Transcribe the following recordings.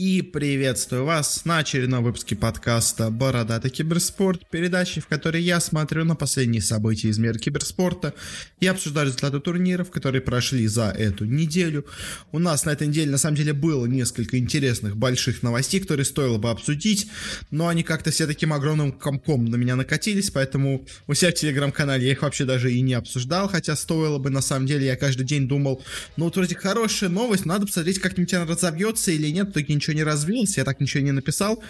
И приветствую вас на очередном выпуске подкаста «Бородатый киберспорт», передачи, в которой я смотрю на последние события из мира киберспорта. И обсуждаю результаты турниров, которые прошли за эту неделю. У нас на этой неделе, на самом деле, было несколько интересных больших новостей, которые стоило бы обсудить, но они как-то все таким огромным комком на меня накатились, поэтому у себя в телеграм-канале я их вообще даже и не обсуждал, хотя стоило бы, на самом деле, я каждый день думал, ну вот вроде хорошая новость, надо посмотреть, как-нибудь она разобьется или нет, в итоге ничего не развилось, я так ничего не написал.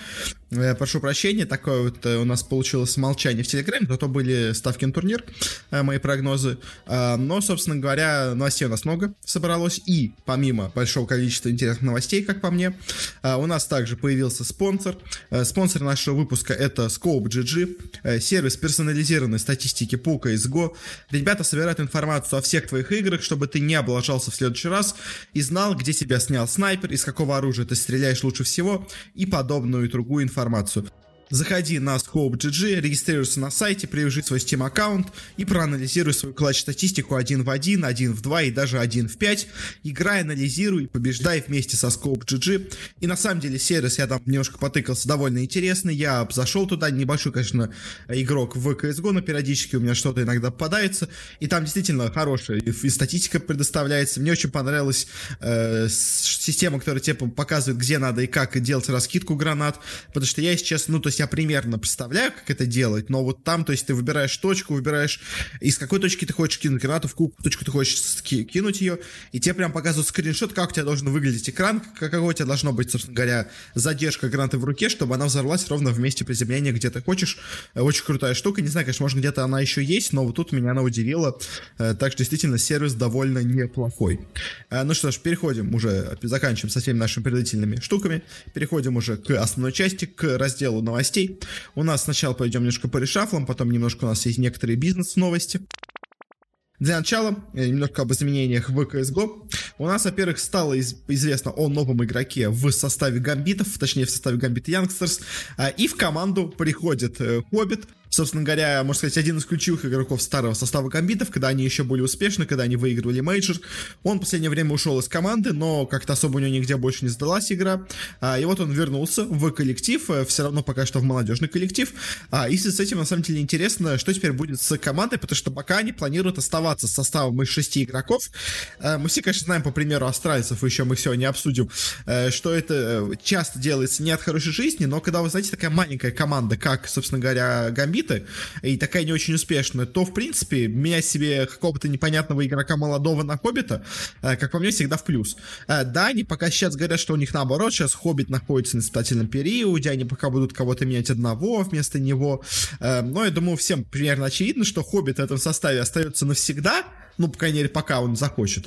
Э, прошу прощения, такое вот э, у нас получилось молчание в Телеграме, зато были ставки на турнир, э, мои прогнозы. Но, собственно говоря, новостей у нас много собралось, и помимо большого количества интересных новостей, как по мне, у нас также появился спонсор. Спонсор нашего выпуска это Scope сервис персонализированной статистики по CSGO. Ребята собирают информацию о всех твоих играх, чтобы ты не облажался в следующий раз и знал, где тебя снял снайпер, из какого оружия ты стреляешь лучше всего и подобную другую информацию информацию. Заходи на Scope.gg, регистрируйся на сайте, привяжи свой Steam аккаунт и проанализируй свою клатч-статистику 1 в 1, 1 в 2 и даже 1 в 5. Играй, анализируй, побеждай вместе со Scope.gg. И на самом деле сервис, я там немножко потыкался, довольно интересный. Я зашел туда, небольшой, конечно, игрок в CSGO, но периодически у меня что-то иногда попадается. И там действительно хорошая и статистика предоставляется. Мне очень понравилась э, система, которая тебе показывает, где надо и как делать раскидку гранат. Потому что я, если честно, ну, то есть я примерно представляю, как это делать, но вот там, то есть ты выбираешь точку, выбираешь, из какой точки ты хочешь кинуть гранату, в какую точку ты хочешь кинуть ее, и тебе прям показывают скриншот, как у тебя должен выглядеть экран, какой у тебя должно быть, собственно говоря, задержка гранаты в руке, чтобы она взорвалась ровно в месте приземления, где ты хочешь. Э, очень крутая штука, не знаю, конечно, может где-то она еще есть, но вот тут меня она удивила, э, так что действительно сервис довольно неплохой. Э, ну что ж, переходим уже, заканчиваем со всеми нашими предварительными штуками, переходим уже к основной части, к разделу новостей, новостей. У нас сначала пойдем немножко по решафлам, потом немножко у нас есть некоторые бизнес-новости. Для начала, э, немножко об изменениях в CSGO. У нас, во-первых, стало из- известно о новом игроке в составе гамбитов, точнее, в составе Gambit Youngsters, а, и в команду приходит э, Хоббит, собственно говоря, можно сказать, один из ключевых игроков старого состава гамбитов, когда они еще были успешны, когда они выигрывали мейджор. Он в последнее время ушел из команды, но как-то особо у него нигде больше не сдалась игра. А, и вот он вернулся в коллектив, э, все равно пока что в молодежный коллектив. А, и с этим, на самом деле, интересно, что теперь будет с командой, потому что пока они планируют оставаться с составом из шести игроков. А, мы все, конечно, знаем по примеру австралийцев, еще мы сегодня обсудим, э, что это часто делается не от хорошей жизни, но когда, вы знаете, такая маленькая команда, как, собственно говоря, Гамбит, Авито, и такая не очень успешная, то, в принципе, менять себе какого-то непонятного игрока молодого на Хоббита, э, как по мне, всегда в плюс. Э, да, они пока сейчас говорят, что у них наоборот, сейчас Хоббит находится на испытательном периоде, они пока будут кого-то менять одного вместо него, э, но я думаю, всем примерно очевидно, что Хоббит в этом составе остается навсегда, ну, по крайней мере, пока он захочет.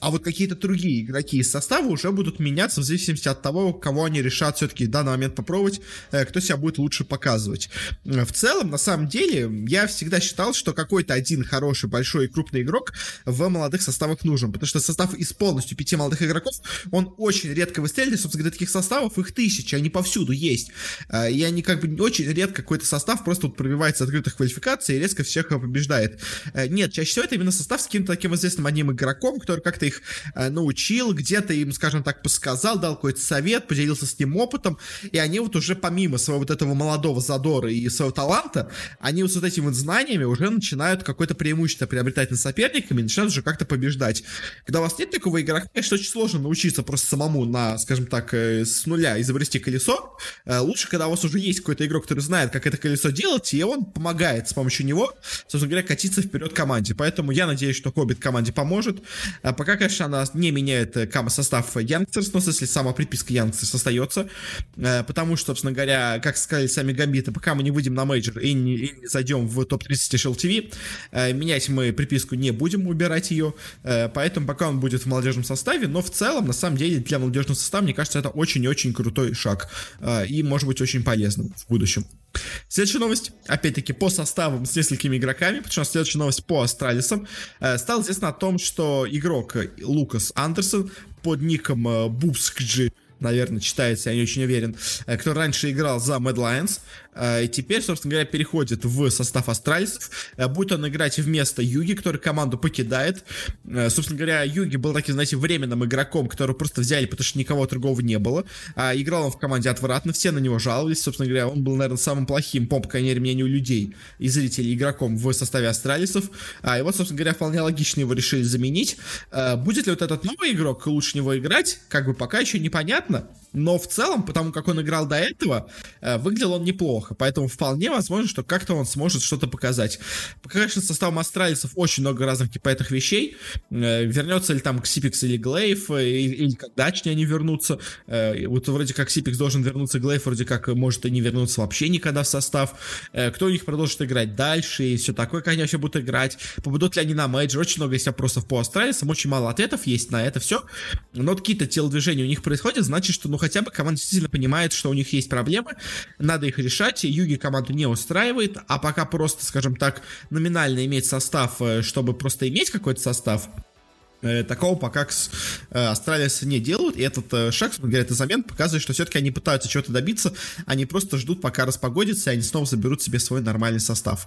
А вот какие-то другие игроки из состава уже будут меняться в зависимости от того, кого они решат все-таки в данный момент попробовать, кто себя будет лучше показывать. В целом, на самом деле, я всегда считал, что какой-то один хороший, большой и крупный игрок в молодых составах нужен, потому что состав из полностью пяти молодых игроков, он очень редко выстреливает, собственно говоря, таких составов, их тысячи, они повсюду есть, а, и они как бы очень редко какой-то состав просто вот пробивается открытых квалификаций и резко всех побеждает. Нет, чаще всего это именно состав с каким-то таким известным одним игроком, который как-то их а, научил, где-то им, скажем так, подсказал, дал какой-то совет, поделился с ним опытом, и они вот уже помимо своего вот этого молодого задора и своего таланта, они вот с вот этими вот знаниями уже начинают какое-то преимущество приобретать над соперниками и начинают уже как-то побеждать. Когда у вас нет такого игрока, конечно, очень сложно научиться просто самому на, скажем так, э, с нуля изобрести колесо. Э, лучше, когда у вас уже есть какой-то игрок, который знает, как это колесо делать, и он помогает с помощью него, собственно говоря, катиться вперед команде. Поэтому я надеюсь, что Хоббит команде поможет. А пока, конечно, она не меняет э, состав Youngsters, но если сама приписка Youngsters остается, потому что, собственно говоря, как сказали сами Гамбиты, пока мы не выйдем на мейджор и не, и не зайдем в топ-30 HLTV, э, менять мы приписку не будем, убирать ее, э, поэтому пока он будет в молодежном составе, но в целом, на самом деле, для молодежного состава, мне кажется, это очень-очень крутой шаг э, и может быть очень полезным в будущем. Следующая новость, опять-таки, по составам с несколькими игроками, потому что следующая новость по Астралисам. Э, стало известно о том, что игрок Лукас Андерсон под ником э, Бубскджи наверное, читается, я не очень уверен, э, кто раньше играл за Mad Lions, э, и теперь, собственно говоря, переходит в состав австралийцев. Э, будет он играть вместо Юги, который команду покидает. Собственно говоря, Юги был таким, знаете, временным игроком, которого просто взяли, потому что никого другого не было. А играл он в команде отвратно, все на него жаловались. Собственно говоря, он был, наверное, самым плохим, по крайней мере, людей и зрителей, игроком в составе австралийцев. А, и вот, собственно говоря, вполне логично его решили заменить. Будет ли вот этот новый игрок лучше него играть? Как бы пока еще непонятно semana. Но в целом, потому как он играл до этого, э, выглядел он неплохо, поэтому вполне возможно, что как-то он сможет что-то показать. Конечно, составом астральцев очень много разных типа этих вещей, э, вернется ли там Ксипикс или Глейв, э, или, или когда они вернутся, вот вроде как Xyp9x должен вернуться, gla1ve вроде как может и не вернуться вообще никогда в состав, кто у них продолжит играть дальше, и все такое, как они вообще будут играть, попадут ли они на мейджор, очень много есть вопросов по астральцам, очень мало ответов есть на это все, но какие-то телодвижения у них происходят, значит, что ну хотя бы команда действительно понимает, что у них есть проблемы, надо их решать, JUGi команду не устраивает, а пока просто, скажем так, номинально иметь состав, э, чтобы просто иметь какой-то состав, Э, такого пока э, Астралисы не делают, и этот шаг, говоря, это замен показывает, что все-таки они пытаются чего-то добиться, они просто ждут, пока распогодится, и они снова заберут себе свой нормальный состав.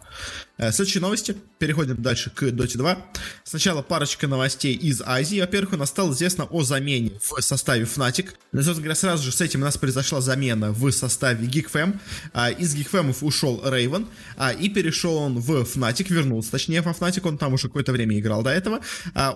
Следующие новости. Переходим дальше к Dota 2. Сначала парочка новостей из Азии. Во-первых, у нас стало известно о замене в составе Fnatic. Но, собственно говоря, сразу же с этим у нас произошла замена в составе GeekFam. Из GeekFam ушел Рейвен, и перешел он в Fnatic, вернулся, точнее, во Fnatic, он там уже какое-то время играл до этого.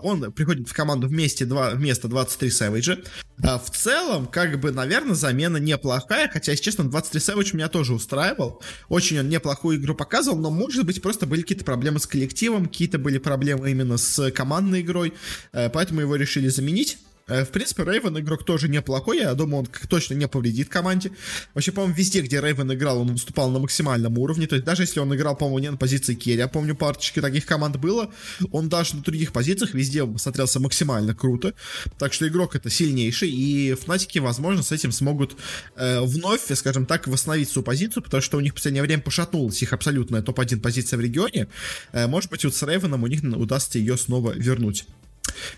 Он приходит в команду вместе два, вместо 23 Savage. А в целом, как бы, наверное, замена неплохая, хотя, если честно, 23 Savage меня тоже устраивал. Очень он неплохую игру показывал, но, может быть, просто были какие-то проблемы с коллективом, какие-то были проблемы именно с командной игрой, э, поэтому его решили заменить. Э, в принципе, Рейвен игрок тоже неплохой, я думаю, он точно не повредит команде. Вообще, по-моему, везде, где Рейвен играл, он выступал на максимальном уровне, то есть даже если он играл, по-моему, не на позиции керри, я помню, парочки таких команд было, он даже на других позициях везде смотрелся максимально круто, так что игрок это сильнейший, и Фнатики, возможно, с этим смогут э, вновь, скажем так, восстановить свою позицию, потому что у них в последнее время пошатнулась их абсолютная топ-1 позиция в регионе, э, может быть, вот с Рейвеном у них удастся ее снова вернуть.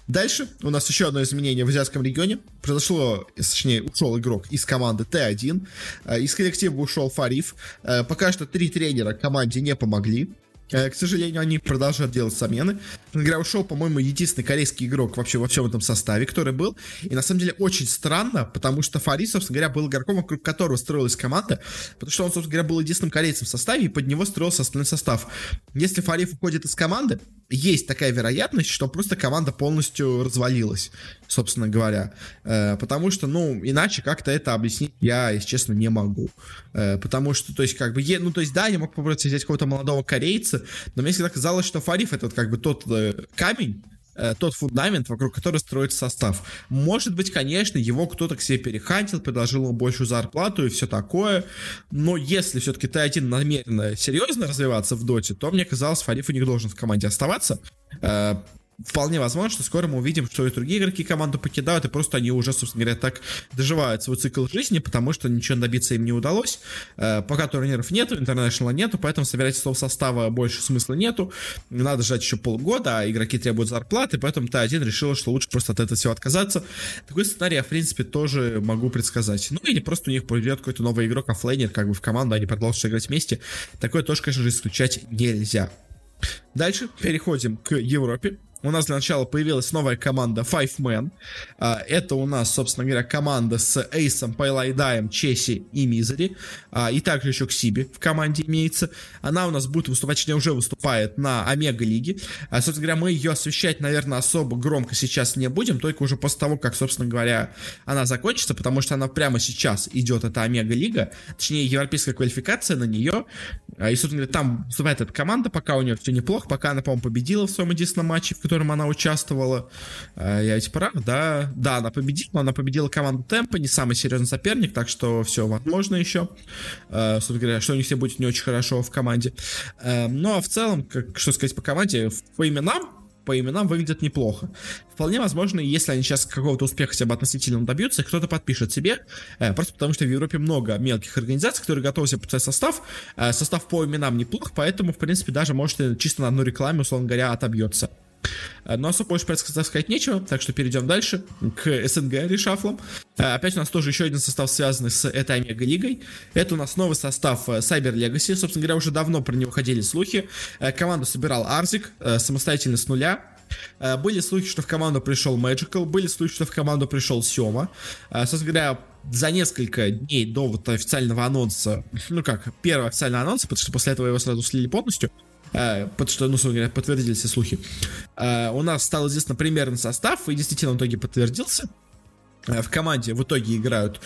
Дальше у нас еще одно изменение в азиатском регионе. Произошло, точнее, ушел игрок из команды Т1. Э, из коллектива ушел Фариф. Э, пока что три тренера команде не помогли. Э, к сожалению, они продолжают делать замены. Игра ушел, по-моему, единственный корейский игрок вообще во всем этом составе, который был. И на самом деле очень странно, потому что Фари, собственно говоря, был игроком, вокруг которого строилась команда, потому что он, собственно говоря, был единственным корейцем в составе, и под него строился остальной состав. Если Фариф уходит из команды, есть такая вероятность, что просто команда полностью развалилась, собственно говоря. Э, потому что, ну, иначе как-то это объяснить я, если честно, не могу. Э, потому что, то есть, как бы, ну, то есть, да, я мог попробовать взять какого-то молодого корейца, но мне всегда казалось, что Фариф это вот как бы тот э, камень, Э, тот фундамент, вокруг которого строится состав. Может быть, конечно, его кто-то к себе перехантил, предложил ему большую зарплату и все такое, но если все-таки Т1 намеренно серьезно развиваться в доте, то мне казалось, Фариф у них должен в команде оставаться, э, вполне возможно, что скоро мы увидим, что и другие игроки команду покидают, и просто они уже, собственно говоря, так доживают свой цикл жизни, потому что ничего добиться им не удалось. Э, пока турниров нету, интернешнала нету, поэтому собирать стол состава больше смысла нету. Надо ждать еще полгода, а игроки требуют зарплаты, поэтому T1 решил, что лучше просто от этого всего отказаться. Такой сценарий я, в принципе, тоже могу предсказать. Ну, или просто у них придет какой-то новый игрок, оффлейнер, как бы в команду, они продолжат играть вместе. Такое тоже, конечно же, исключать нельзя. Дальше переходим к Европе у нас для начала появилась новая команда Five Man. А, это у нас, собственно говоря, команда с Эйсом, Пайлайдаем, Чеси и Мизери. А, и также еще Ксиби в команде имеется. Она у нас будет выступать, точнее уже выступает на Омега-лиге. А, собственно говоря, мы ее освещать, наверное, особо громко сейчас не будем, только уже после того, как, собственно говоря, она закончится, потому что она прямо сейчас идет, это Омега-лига, точнее, европейская квалификация на нее. И, собственно говоря, там выступает эта команда, пока у нее все неплохо, пока она, по-моему, победила в своем единственном матче, в котором она участвовала. А, я ведь прав, да? Да, она победила, она победила команду Темпа, не самый серьезный соперник, так что все возможно еще. А, собственно говоря, что у них все будет не очень хорошо в команде. А, ну, а в целом, как, что сказать по команде, по именам, по именам выглядят неплохо. Вполне возможно, если они сейчас какого-то успеха бы относительно добьются, кто-то подпишет себе, э, просто потому что в Европе много мелких организаций, которые готовы себе подписать состав. Э, состав по именам неплох, поэтому, в принципе, даже может чисто на одной рекламе, условно говоря, отобьется. Но особо больше сказать нечего, так что перейдем дальше к СНГ решафлам. Опять у нас тоже еще один состав, связанный с этой Омега-лигой. Это у нас новый состав Cyber Legacy. Собственно говоря, уже давно про него ходили слухи. Команду собирал Арзик самостоятельно с нуля. Были слухи, что в команду пришел Magical, были слухи, что в команду пришел Сема. Собственно говоря, за несколько дней до вот официального анонса, ну как, первого официального анонса, потому что после этого его сразу слили полностью, потому что, ну, говоря, подтвердились все слухи. Uh, у нас стал известно примерный состав, и действительно в итоге подтвердился. Uh, в команде в итоге играют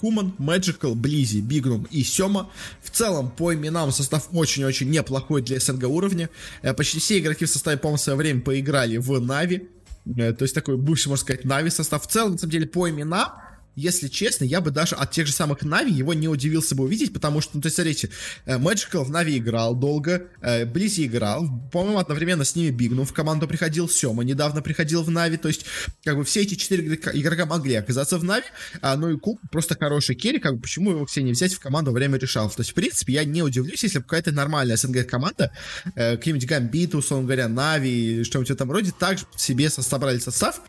Куман, Magical, Близи, Бигнум и Сема. В целом, по именам состав очень-очень неплохой для СНГ уровня. Почти все игроки в составе, по-моему, в свое время поиграли в Нави. То есть такой бывший, можно сказать, Нави состав. В целом, на самом деле, по именам если честно, я бы даже от тех же самых Нави его не удивился бы увидеть, потому что, ну, то есть, смотрите, э, Magical в Нави играл долго, э, Blizzy играл, по-моему, одновременно с ними Бигнум в команду приходил, Сема недавно приходил в Нави, то есть, как бы все эти четыре игрока могли оказаться в Нави, а, ну и Куб просто хороший керри, как бы почему его все не взять в команду время решал. То есть, в принципе, я не удивлюсь, если какая-то нормальная СНГ команда, э, какие-нибудь Гамбиты, условно говоря, Нави, что-нибудь в этом роде, также себе собрали состав,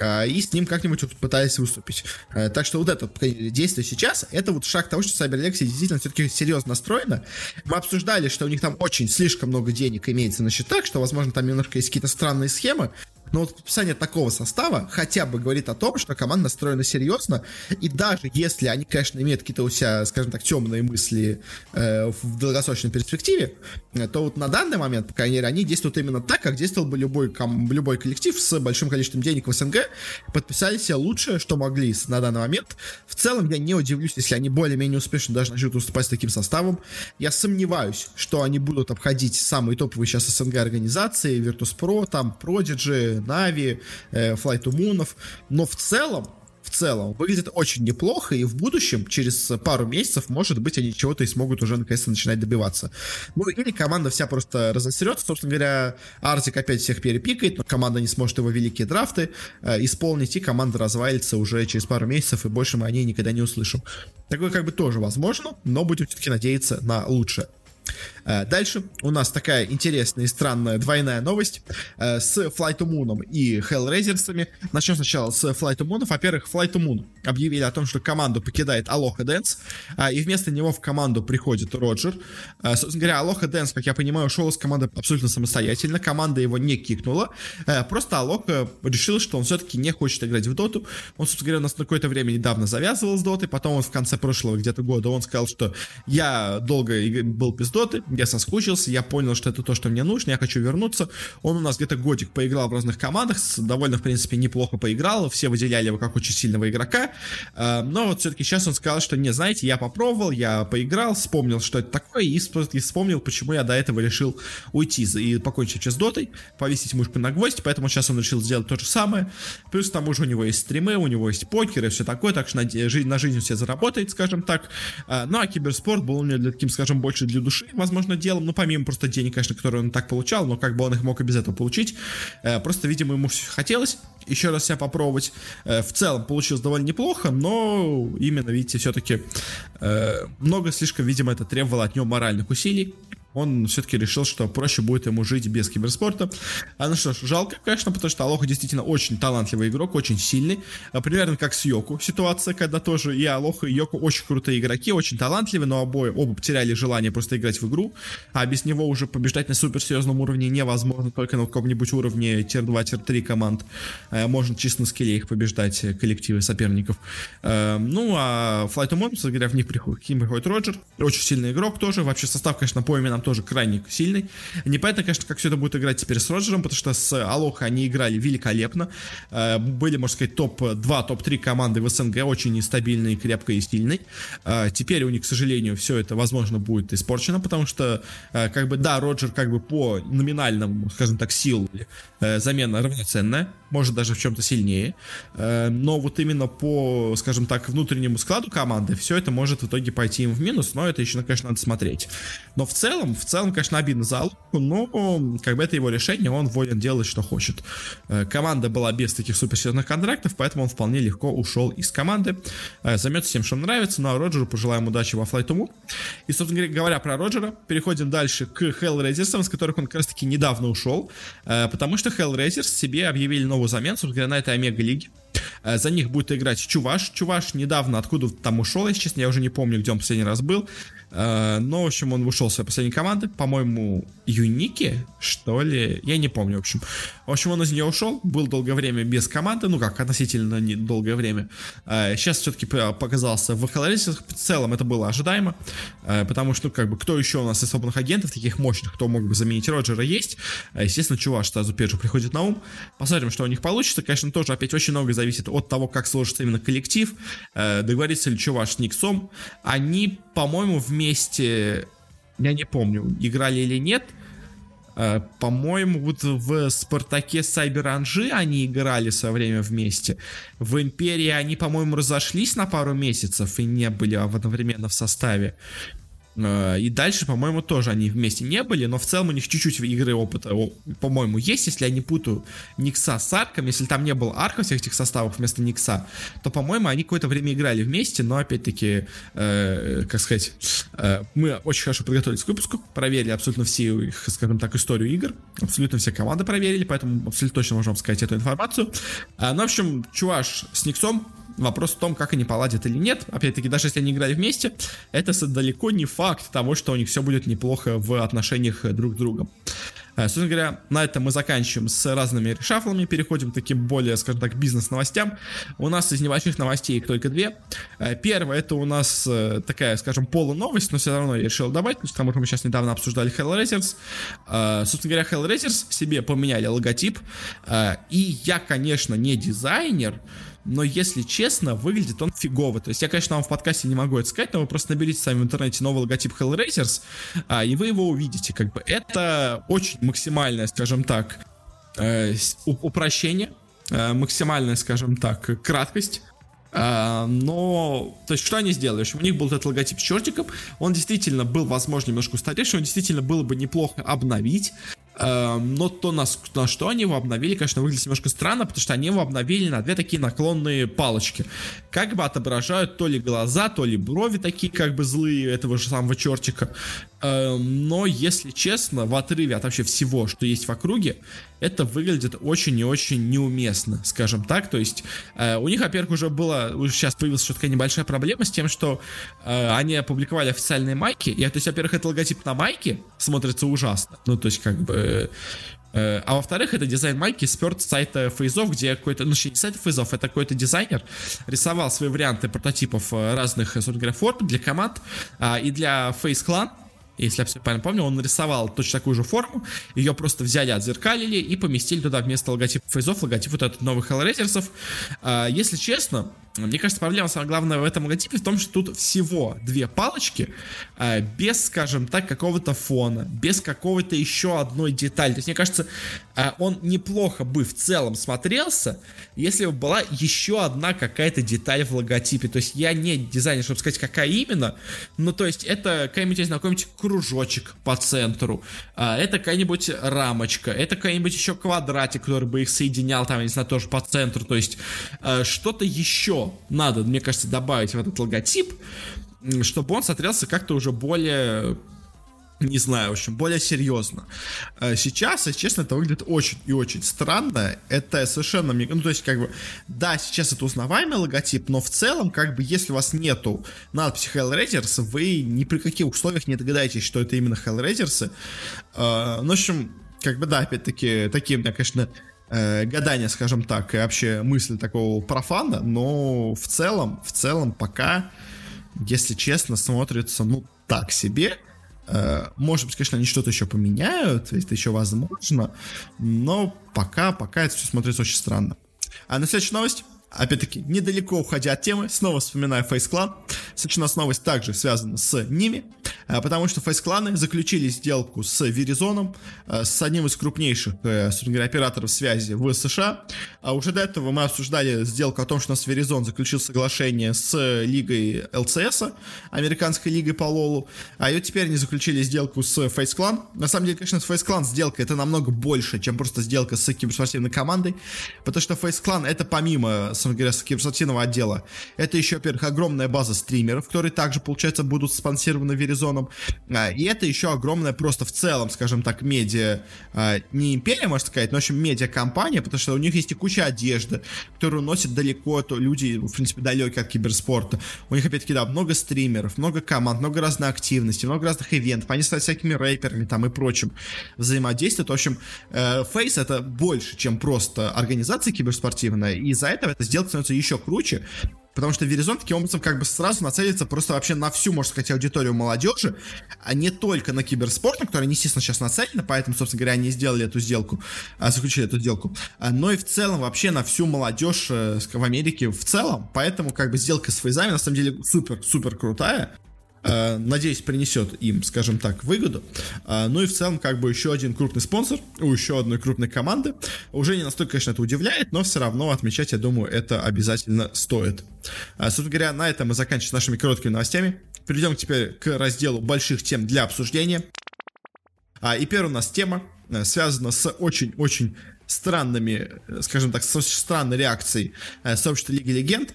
и с ним как-нибудь пытались выступить. А, так что вот это действие сейчас, это вот шаг того, что Cyber Legacy действительно все-таки серьезно настроена. Мы обсуждали, что у них там очень слишком много денег имеется на счетах, что, возможно, там немножко есть какие-то странные схемы, но вот подписание такого состава хотя бы говорит о том, что команда настроена серьезно, и даже если они, конечно, имеют какие-то у себя, скажем так, темные мысли э, в долгосрочной перспективе, э, то вот на данный момент, по крайней мере, они действуют именно так, как действовал бы любой, ком- любой коллектив с большим количеством денег в СНГ, подписали себе лучшее, что могли на данный момент. В целом, я не удивлюсь, если они более-менее успешно даже начнут выступать с таким составом. Я сомневаюсь, что они будут обходить самые топовые сейчас СНГ организации, Virtus.pro, там, Prodigy, Нави, э, Flight to Moon, но в целом в целом выглядит очень неплохо, и в будущем, через пару месяцев, может быть, они чего-то и смогут уже наконец-то начинать добиваться. Ну, или команда вся просто разосерется, собственно говоря, Артик опять всех перепикает, но команда не сможет его великие драфты э, исполнить, и команда развалится уже через пару месяцев, и больше мы о ней никогда не услышим. Такое как бы тоже возможно, но будем все-таки надеяться на лучшее. Э, дальше у нас такая интересная и странная двойная новость э, с Flight to Moon и Hellraisers'ами. Начнем сначала с Flight to Moon. Во-первых, Flight to Moon объявили о том, что команду покидает Dance, э, и вместо него в команду приходит Роджер. Собственно говоря, Aloha Dance, как я понимаю, ушел из команды абсолютно самостоятельно, команда его не кикнула, просто Aloha решил, что он все-таки не хочет играть в доту. Он, собственно говоря, у нас на какое-то время недавно завязывал с дотой, потом он в конце прошлого где-то года он сказал, что я долго был без доты, я соскучился, я понял, что это то, что мне нужно, я хочу вернуться. Он у нас где-то годик поиграл в разных командах, довольно, в принципе, неплохо поиграл, все выделяли его как очень сильного игрока, э, но вот все-таки сейчас он сказал, что не, знаете, я попробовал, я поиграл, вспомнил, что это такое, и вспомнил, почему я до этого решил уйти и покончить с дотой, повесить мышку на гвоздь, поэтому сейчас он решил сделать то же самое. Плюс к тому же у него есть стримы, у него есть покер и все такое, так что на, жизнь, на жизнь все заработает, скажем так. Э, ну а киберспорт был у него для таким, скажем, больше для души, возможно, возможно, делом, ну, помимо просто денег, конечно, которые он так получал, но как бы он их мог и без этого получить. Э, просто, видимо, ему хотелось еще раз себя попробовать. Э, в целом получилось довольно неплохо, но именно, видите, все-таки э, много слишком, видимо, это требовало от него моральных усилий он все-таки решил, что проще будет ему жить без киберспорта. А ну что ж, жалко, конечно, потому что Алоха действительно очень талантливый игрок, очень сильный. А, примерно как с Йоку ситуация, когда тоже и Алоха, и Йоку очень крутые игроки, очень талантливые, но обои, оба потеряли желание просто играть в игру, а без него уже побеждать на суперсерьезном уровне невозможно, только на каком-нибудь уровне tier-2, tier-3 команд. Э, можно чисто на скилле их побеждать, э, коллективы соперников. Э, ну, а Flight of Monsters, говоря, в них приходит, к ним приходит Роджер, очень сильный игрок тоже, вообще состав, конечно, по именам тоже крайне сильный. Непонятно, конечно, как все это будет играть теперь с Роджером, потому что с Алоха они играли великолепно. Э, были, можно сказать, топ-2, топ-3 команды в СНГ, очень нестабильные, крепкие и сильные. Э, теперь у них, к сожалению, все это, возможно, будет испорчено, потому что, э, как бы, да, Роджер, как бы, по номинальному, скажем так, сил замена равноценная, может даже в чем-то сильнее, но вот именно по, скажем так, внутреннему складу команды все это может в итоге пойти им в минус, но это еще, конечно, надо смотреть. Но в целом в целом, конечно, обидно за Алуку, но как бы это его решение, он волен делать, что хочет. Э, команда была без таких суперсерьезных контрактов, поэтому он вполне легко ушел из команды. Э, займется тем, что нравится, ну а Роджеру пожелаем удачи во to И, собственно говоря, про Роджера, переходим дальше к Hellraisers'ам, с которых он как раз-таки недавно ушел, э, потому что Hellraisers себе объявили новую замену, собственно на этой Омега-лиге. Э, за них будет играть Чуваш. Чуваш недавно откуда там ушел, если честно, я уже не помню, где он последний раз был. Э, но, в общем, он ушел с своей последней команды. По-моему, Юники, что ли? Я не помню, в общем. В общем, он из нее ушел, был долгое время без команды, ну как, относительно долгое время. Сейчас э, все-таки показался в Hellraiser. В целом это было ожидаемо, потому что, как бы, кто еще у нас из свободных агентов, таких мощных, кто мог бы заменить Роджера, есть. Естественно, Чуваш сразу первый приходит на ум. Посмотрим, что у них получится. Конечно, тоже опять очень много зависит от того, как сложится именно коллектив, э, договорится ли Чуваш с Никсом. Они, по-моему, вместе, я не помню, играли или нет, э, по-моему, вот в Спартаке Сайберанжи они играли со время вместе. В Империи они, по-моему, разошлись на пару месяцев и не были одновременно в составе. Э, и дальше, по-моему, тоже они вместе не были, но в целом у них чуть-чуть игры опыта, по-моему, есть, если я не путаю Никса с Арком, если там не было Арка всех этих составов вместо Никса, то, по-моему, они какое-то время играли вместе, но, опять-таки, э, как сказать, э, мы очень хорошо подготовились к выпуску, проверили абсолютно все их, скажем так, историю игр, абсолютно все команды проверили, поэтому абсолютно точно можем сказать эту информацию. Э, ну, в общем, Чуваш с Никсом Вопрос в том, как они поладят или нет. Опять-таки, даже если они играли вместе, это далеко не факт того, что у них все будет неплохо в отношениях друг с другом. Э, собственно говоря, на этом мы заканчиваем с разными решафлами, переходим к таким более, скажем так, бизнес-новостям. У нас из небольших новостей их только две. Э, первое, это у нас э, такая, скажем, полуновость, но все равно я решил добавить, потому что мы сейчас недавно обсуждали Hellraisers. Собственно говоря, Hellraisers себе поменяли логотип, и я, конечно, не дизайнер, но, если честно, выглядит он фигово. То есть я, конечно, вам в подкасте не могу это сказать, но вы просто наберите сами в интернете новый логотип Hellraisers, а, и вы его увидите. Как бы это очень максимальное, скажем так, э, упрощение, э, максимальная, скажем так, краткость. Uh, но, то есть, что они сделали? У них был этот логотип с чертиком, он действительно был, возможно, немножко устаревший, он действительно было бы неплохо обновить, но то, на, на что они его обновили, конечно, выглядит немножко странно, потому что они его обновили на две такие наклонные палочки. Как бы отображают то ли глаза, то ли брови такие как бы злые этого же самого чертика. Эм, но, если честно, в отрыве от вообще всего, что есть в округе, это выглядит очень и очень неуместно, скажем так. То есть э, у них, во-первых, уже было, уже сейчас появилась еще такая небольшая проблема с тем, что э, они опубликовали официальные майки. И, то есть, во-первых, это логотип на майке смотрится ужасно. Ну, то есть, как бы... Э, а во-вторых, это дизайн майки сперт с сайта фейзов, где какой-то, ну, не сайт фейзов, это какой-то дизайнер рисовал свои варианты прототипов э, разных, собственно говоря, форм для команд а, и для Clan если я все правильно помню, он нарисовал точно такую же форму, ее просто взяли, отзеркалили и поместили туда вместо логотипа фейзов логотип вот этот новых Hellraisers'ов. А, если честно, мне кажется, проблема самая главная в этом логотипе в том, что тут всего две палочки, э, без, скажем так, какого-то фона, без какого-то еще одной детали. То есть, мне кажется, он неплохо бы в целом смотрелся, если бы была еще одна какая-то деталь в логотипе. То есть, я не дизайнер, чтобы сказать, какая именно, но то есть, это какой-нибудь, какой-нибудь кружочек по центру, э, это какая-нибудь рамочка, это какой-нибудь еще квадратик, который бы их соединял, там, не знаю, тоже по центру. То есть, э, что-то еще надо, мне кажется, добавить в этот логотип, чтобы он смотрелся как-то уже более не знаю, в общем, более серьезно. Э, сейчас, если честно, это выглядит очень и очень странно. Это совершенно... Ну, то есть, как бы, да, сейчас это узнаваемый логотип, но в целом, как бы, если у вас нету надписи Hellraisers, вы ни при каких условиях не догадаетесь, что это именно Hellraisers. Э, ну, в общем, как бы, да, опять-таки, такие, конечно, э, гадания, скажем так, и вообще мысли такого профана, но в целом, в целом пока, если честно, смотрится, ну, так себе. Э, может быть, конечно, они что-то еще поменяют, это еще возможно, но пока, пока это все смотрится очень странно. А на следующая новость Опять-таки, недалеко уходя от темы, снова вспоминаю Face Clan. Нас новость также связана с ними. потому что фейс-кланы заключили сделку с Verizon, с одним из крупнейших, собственно говоря, операторов связи в США. А уже до этого мы обсуждали сделку о том, что у нас Verizon заключил соглашение с лигой ЛЦС, американской лигой по Лолу, а и теперь они заключили сделку с FaceClan. На самом деле, конечно, с FaceClan сделка это намного больше, чем просто сделка с киберспортивной командой, потому что FaceClan это помимо, собственно говоря, киберспортивного отдела, это еще, во-первых, огромная база стримеров, которые также, получается, будут спонсированы Verizon, а, и это еще огромная просто в целом, скажем так, медиа, а, не империя, можно сказать, но, в общем, медиа-компания, потому что у них есть и куча одежды, которую носят далеко, то люди, в принципе, далекие от киберспорта. У них, опять-таки, да, много стримеров, много команд, много разной активности, много разных ивентов, они стали всякими рэперами там и прочим взаимодействуют. В общем, э, Face это больше, чем просто организация киберспортивная, и из-за этого эта сделка становится еще круче, Потому что Verizon таким образом как бы сразу нацелится просто вообще на всю, можно сказать, аудиторию молодежи, а не только на киберспорт, на который естественно, сейчас нацелены, поэтому, собственно говоря, они сделали эту сделку, а, заключили эту сделку, а, но и в целом вообще на всю молодежь э, в Америке в целом, поэтому как бы сделка с фейзами на самом деле супер-супер крутая, надеюсь, принесет им, скажем так, выгоду. Э, ну и в целом, как бы еще один крупный спонсор у еще одной крупной команды. Уже не настолько, конечно, это удивляет, но все равно отмечать, я думаю, это обязательно стоит. Э, собственно говоря, на этом мы заканчиваем нашими короткими новостями. Перейдем теперь к разделу больших тем для обсуждения. И первая у нас тема связана с очень-очень странными, скажем так, с странной реакцией сообщества Лиги Легенд а,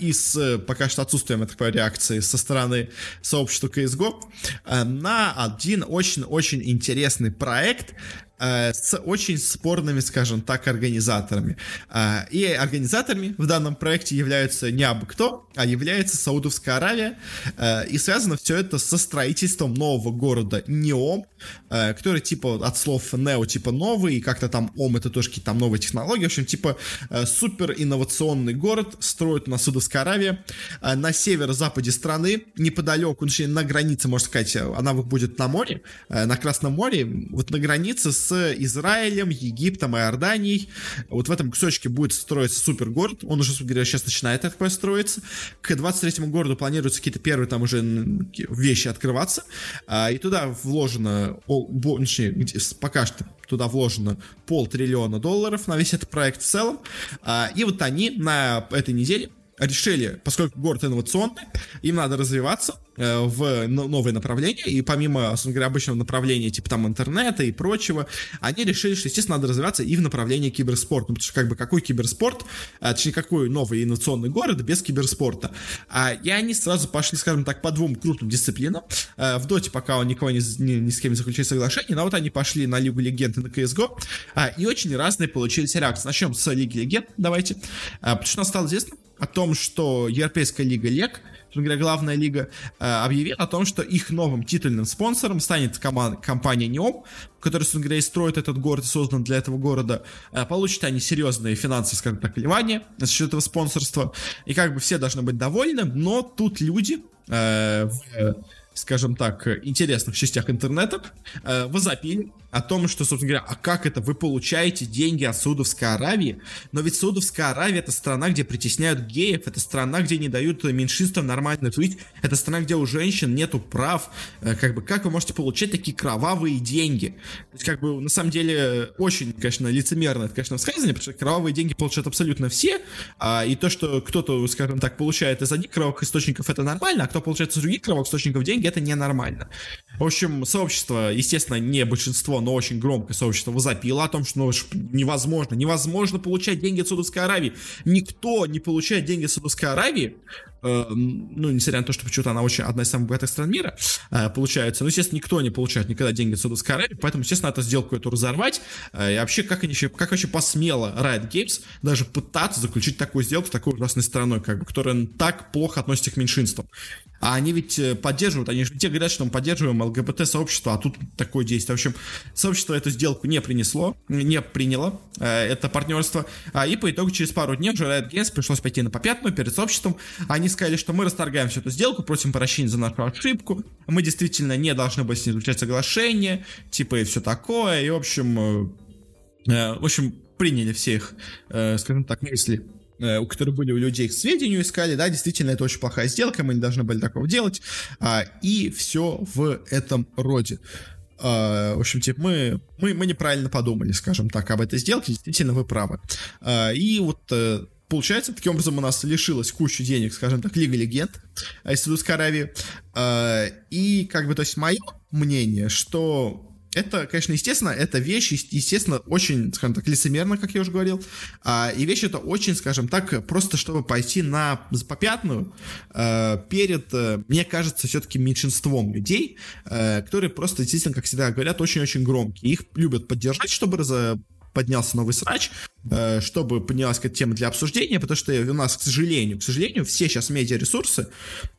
и с пока что отсутствием такой реакции со стороны сообщества CSGO а, на один очень-очень интересный проект, Э, с очень спорными, скажем так, организаторами. Э, и организаторами в данном проекте являются не абы кто, а является Саудовская Аравия. Э, и связано все это со строительством нового города Неом, который типа от слов Нео типа новый, и как-то там Ом это тоже какие-то там новые технологии. В общем, типа супер инновационный город строят на Саудовской Аравии. На северо-западе страны, неподалеку, точнее, на границе, можно сказать, она будет на море, на Красном море, вот на границе с Израилем, Египтом Иорданией. Вот в этом кусочке будет строиться супер город. Он уже, собственно говоря, сейчас начинает так строиться. К 23-му городу планируются какие-то первые там уже вещи открываться. А, и туда вложено, точнее, пока что туда вложено полтриллиона долларов на весь этот проект в целом. А, и вот они на этой неделе решили, поскольку город инновационный, им надо развиваться в новые направления, и помимо, собственно говоря, обычного направления, типа там интернета и прочего, они решили, что, естественно, надо развиваться и в направлении киберспорта, ну, потому что, как бы, какой киберспорт, а, точнее, какой новый инновационный город без киберспорта. А, и они сразу пошли, скажем так, по двум крупным дисциплинам. А, в Доте пока он никого ни, ни, ни с кем не заключили соглашение, но вот они пошли на Лигу Легенд и на CSGO, а, и очень разные получились реакции. Начнем с Лиги Легенд, давайте, а, потому что нам стало известно, о том, что Европейская лига ЛЕГ, говоря, главная лига, э, объявила о том, что их новым титульным спонсором станет компания NEOM, которая, собственно говоря, и строит этот город, создан для этого города. Э, получат они серьезные финансовые, скажем так, вливания за счет этого спонсорства. И как бы все должны быть довольны, но тут люди э, в скажем так, интересных частях интернета, э, возопили о том, что, собственно говоря, а как это вы получаете деньги от Саудовской Аравии? Но ведь Саудовская Аравия это страна, где притесняют геев, это страна, где не дают меньшинствам нормально жить, это страна, где у женщин нету прав. Э, как бы, как вы можете получать такие кровавые деньги? То есть, как бы, на самом деле, очень, конечно, лицемерно это, конечно, высказывание, потому что кровавые деньги получают абсолютно все, а, и то, что кто-то, скажем так, получает из одних кровавых источников, это нормально, а кто получает из других кровавых источников деньги, это ненормально. В общем, сообщество, естественно, не большинство, но очень громкое сообщество возопило о том, что ну, невозможно, невозможно получать деньги от Саудовской Аравии. Никто не получает деньги от Саудовской Аравии, э, ну, несмотря на то, что почему-то она очень одна из самых богатых стран мира, э, получается. Ну, естественно, никто не получает никогда деньги от Саудовской Аравии, поэтому, естественно, эту сделку эту разорвать. Э, и вообще, как они как вообще посмело Riot Games даже пытаться заключить такую сделку с такой ужасной страной, как бы, которая так плохо относится к меньшинствам. А они ведь э, поддерживают, они же те говорят, что мы поддерживаем ЛГБТ-сообщество, а тут такое действие. В общем, сообщество эту сделку не принесло, не приняло э, это партнерство. А, и по итогу через пару дней уже Riot Games пришлось пойти на попятную перед сообществом. Они сказали, что мы расторгаем всю эту сделку, просим прощения за нашу ошибку. Мы действительно не должны были с ней заключать соглашение, типа и все такое. И, в общем, э, э, в общем, приняли все их, э, скажем так, мысли э, у которых были у людей к сведению искали, да, действительно, это очень плохая сделка, мы не должны были такого делать, а, и все в этом роде. А, в общем, типа, мы, мы, мы неправильно подумали, скажем так, об этой сделке, действительно, вы правы. А, и вот э, получается, таким образом у нас лишилась кучу денег, скажем так, Лига Легенд из Саудовской Аравии. И, как бы, то есть, мое мнение, что это, конечно, естественно, это вещь, естественно, очень, скажем так, лицемерно, как я уже говорил, а, и вещь это очень, скажем так, просто чтобы пойти на попятную а, перед, а, мне кажется, все-таки меньшинством людей, а, которые просто, действительно, как всегда говорят, очень-очень громкие. Их любят поддержать, чтобы поднялся новый срач, э, чтобы поднялась какая-то тема для обсуждения, потому что у нас, к сожалению, к сожалению, все сейчас медиаресурсы,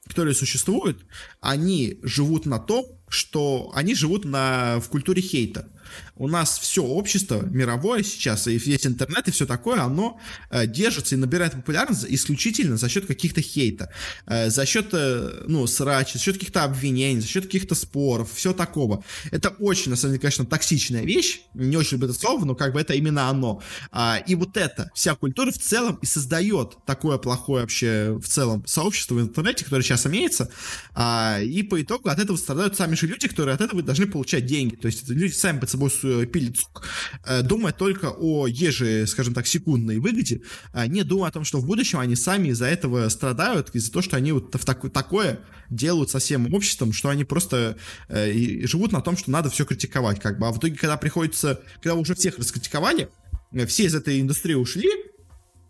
которые существуют, они живут на том, что они живут на, в культуре хейта у нас все общество мировое сейчас, и весь интернет, и все такое, оно э, держится и набирает популярность исключительно за счет каких-то хейта, э, за счет, э, ну, срача, за счет каких-то обвинений, за счет каких-то споров, все такого. Это очень, на самом деле, конечно, токсичная вещь, не очень люблю это слово, но как бы это именно оно. А, и вот это, вся культура в целом и создает такое плохое вообще в целом сообщество в интернете, которое сейчас имеется, а, и по итогу от этого страдают сами же люди, которые от этого должны получать деньги. То есть люди сами под собой пилит сук, э, думая только о еже, скажем так, секундной выгоде, а не думая о том, что в будущем они сами из-за этого страдают, из-за того, что они вот в так, такое делают со всем обществом, что они просто э, живут на том, что надо все критиковать, как бы. А в итоге, когда приходится, когда уже всех раскритиковали, э, все из этой индустрии ушли,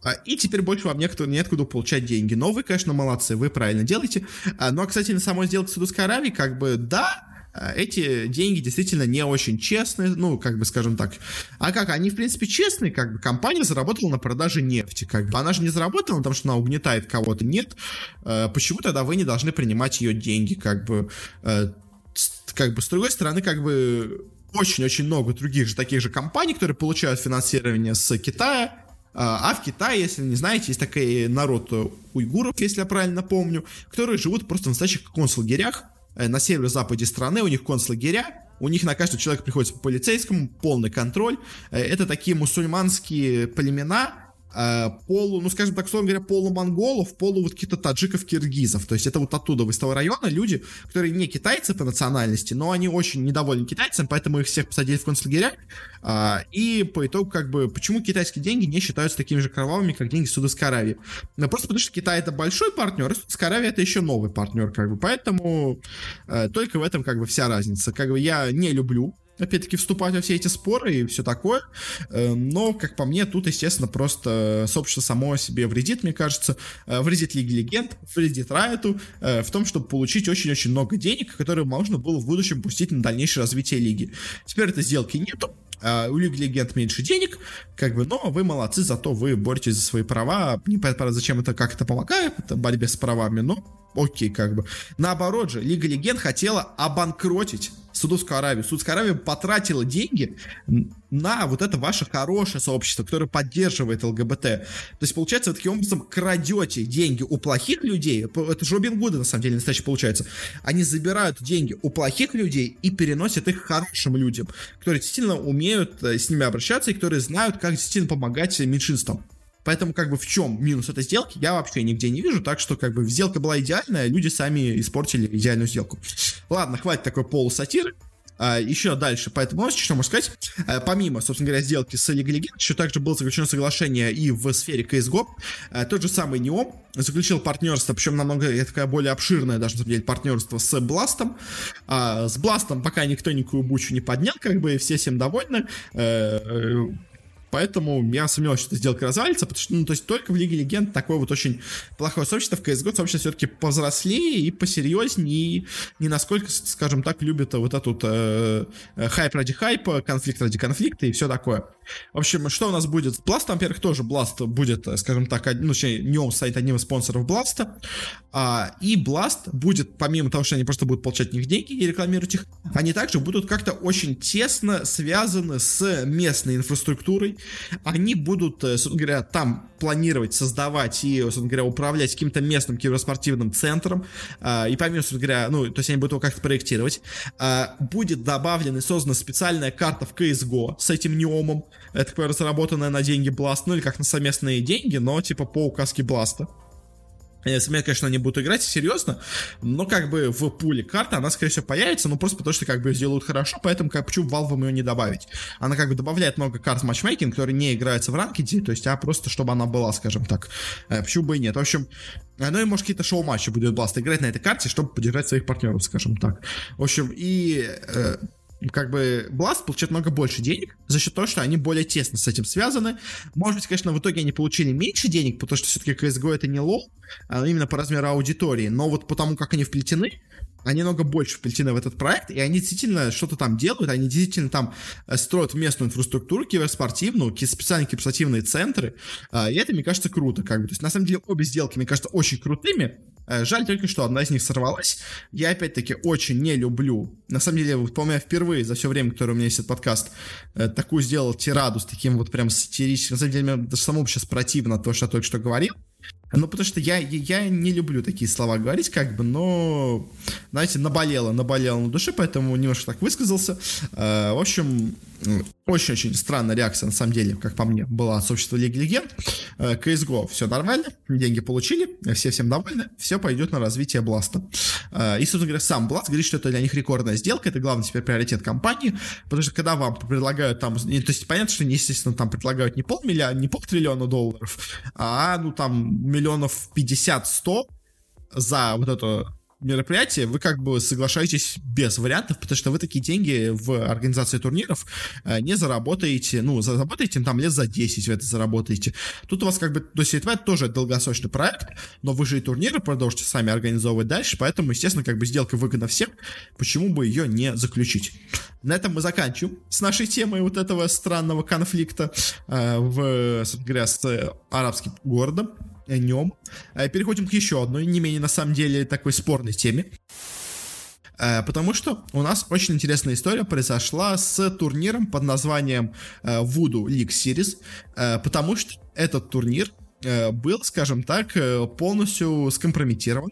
а, и теперь больше вам некуда, неоткуда получать деньги. Но вы, конечно, молодцы, вы правильно делаете. А, ну, а, кстати, на самой сделке с Саудовской Аравией, как бы, да, эти деньги действительно не очень честные, ну, как бы скажем так. А как, они, в принципе, честные, как бы компания заработала на продаже нефти, как бы. Она же не заработала на том, что она угнетает кого-то, нет. А, почему тогда вы не должны принимать ее деньги, как бы, а, как бы, с другой стороны, как бы, очень-очень много других же таких же компаний, которые получают финансирование с Китая, а в Китае, если не знаете, есть такой народ уйгуров, если я правильно помню, которые живут просто в настоящих концлагерях, Э, на северо-западе страны, у них концлагеря, у них на каждого человека приходится по полицейскому, полный контроль. Э, это такие мусульманские племена, Э, полу, ну, скажем так, словом говоря, полумонголов, полу вот каких-то таджиков, киргизов. То есть это вот оттуда, из того района люди, которые не китайцы по национальности, но они очень недовольны китайцами, поэтому их всех посадили в концлагеря. А, и по итогу, как бы, почему китайские деньги не считаются такими же кровавыми, как деньги Саудовской Аравии? Ну, просто потому что Китай это большой партнер, а Саудовская Аравия это еще новый партнер, как бы. Поэтому э, только в этом, как бы, вся разница. Как бы я не люблю опять-таки, вступать во все эти споры и все такое. Эм, но, как по мне, тут, естественно, просто сообщество само себе вредит, мне кажется. Э, вредит Лиге Легенд, вредит Райту э, в том, чтобы получить очень-очень много денег, которые можно было в будущем пустить на дальнейшее развитие лиги. Теперь этой сделки нету. У Лиги Легенд меньше денег, как бы, но вы молодцы, зато вы боретесь за свои права. Не понятно, зачем это, как это помогает, это борьбе с правами, но окей, как бы. Наоборот же, Лига Легенд хотела обанкротить Саудовскую Аравию. Саудовская Аравия потратила деньги на вот это ваше хорошее сообщество, которое поддерживает ЛГБТ. То есть, получается, вы таким образом крадете деньги у плохих людей. Это же Робин Гуды, на самом деле, настоящий получается. Они забирают деньги у плохих людей и переносят их хорошим людям, которые действительно умеют э, с ними обращаться и которые знают, как действительно помогать меньшинствам. Поэтому как бы в чем минус этой сделки, я вообще нигде не вижу, так что как бы сделка была идеальная, люди сами испортили идеальную сделку. Ладно, хватит такой полусатиры. А, еще дальше по этому новости, что можно сказать, а, помимо, собственно говоря, сделки с League Legends, еще также было заключено соглашение и в сфере CSGO. А, тот же самый Неом заключил партнерство, причем намного такое более обширное, даже на самом деле, партнерство с Бластом. А, с Бластом пока никто никакую бучу не поднял, как бы все всем довольны. Э, Поэтому я сомневаюсь, что эта сделка развалится, потому что, ну, то есть только в Лиге Легенд такое вот очень плохое сообщество, в CSGO сообщество все-таки повзрослее и посерьезнее, и не насколько, скажем так, любит вот этот э, э, хайп ради хайпа, конфликт ради конфликта и все такое. В общем, что у нас будет? Blast, во-первых, тоже Blast будет, э, скажем так, ну, точнее, не он станет одним из спонсоров Blast, а, и Blast будет, помимо того, что они просто будут получать от них деньги и рекламировать их, они также будут как-то очень тесно связаны с местной инфраструктурой, они будут, э, собственно говоря, там планировать, создавать и, собственно говоря, управлять каким-то местным киберспортивным центром, а, и помимо, собственно говоря, ну, то есть они будут его как-то проектировать, а, будет добавлена и создана специальная карта в CSGO с этим неомом, это такое разработанное на деньги Blast, ну или как на совместные деньги, но типа по указке Бласта. Меня, конечно, они будут играть серьезно, но как бы в пуле карта она, скорее всего, появится, но просто потому что как бы сделают хорошо, поэтому как почему Valve ее не добавить? Она как бы добавляет много карт в матчмейкинг, которые не играются в ранкеде, то есть, а просто чтобы она была, скажем так. Э, почему бы и нет? В общем, ну и может какие-то шоу-матчи будет Blast играть на этой карте, чтобы поддержать своих партнеров, скажем так. В общем, и э, как бы Blast получает много больше денег за счет того, что они более тесно с этим связаны. Может быть, конечно, в итоге они получили меньше денег, потому что все-таки CSGO это не лол, а именно по размеру аудитории. Но вот потому как они вплетены, они много больше вплетены в этот проект, и они действительно что-то там делают, они действительно там э, строят местную инфраструктуру киберспортивную, специальные киберспортивные центры, а, и это, мне кажется, круто, как бы. То есть, на самом деле, обе сделки, мне кажется, очень крутыми, Э, жаль только, что одна из них сорвалась. Я, опять-таки, очень не люблю. На самом деле, вот, по-моему, впервые за все время, которое у меня есть этот подкаст, э, такую сделал тираду с таким вот прям сатирическим. На самом деле, мне даже самому сейчас противно то, что я только что говорил. Ну, потому что я, я не люблю такие слова говорить, как бы, но, знаете, наболело, наболело на душе, поэтому немножко так высказался. Э, в общем, очень-очень странная реакция, на самом деле, как по мне, была от сообщества Лиги Легенд. Э, CSGO все нормально, деньги получили, все всем довольны, все пойдет на развитие Бласта. Э, и, собственно говоря, сам Бласт говорит, что это для них рекордная сделка, это главный теперь приоритет компании, потому что когда вам предлагают там, то есть понятно, что, естественно, там предлагают не полмиллиона, не полтриллиона долларов, а, ну, там, миллионов 50-100 за вот эту мероприятие, вы как бы соглашаетесь без вариантов, потому что вы такие деньги в организации турниров э, не заработаете, ну, заработаете там лет за 10 вы это заработаете. Тут у вас как бы, то есть это тоже долгосрочный проект, но вы же и турниры продолжите сами организовывать дальше, поэтому, естественно, как бы сделка выгодна всем, почему бы ее не заключить. На этом мы заканчиваем с нашей темой вот этого странного конфликта э, в, говоря, с арабским городом о нем. Э, переходим к еще одной, не менее, на самом деле, такой спорной теме. Э, потому что у нас очень интересная история произошла с турниром под названием э, Voodoo League Series, потому что этот турнир был, скажем так, полностью скомпрометирован.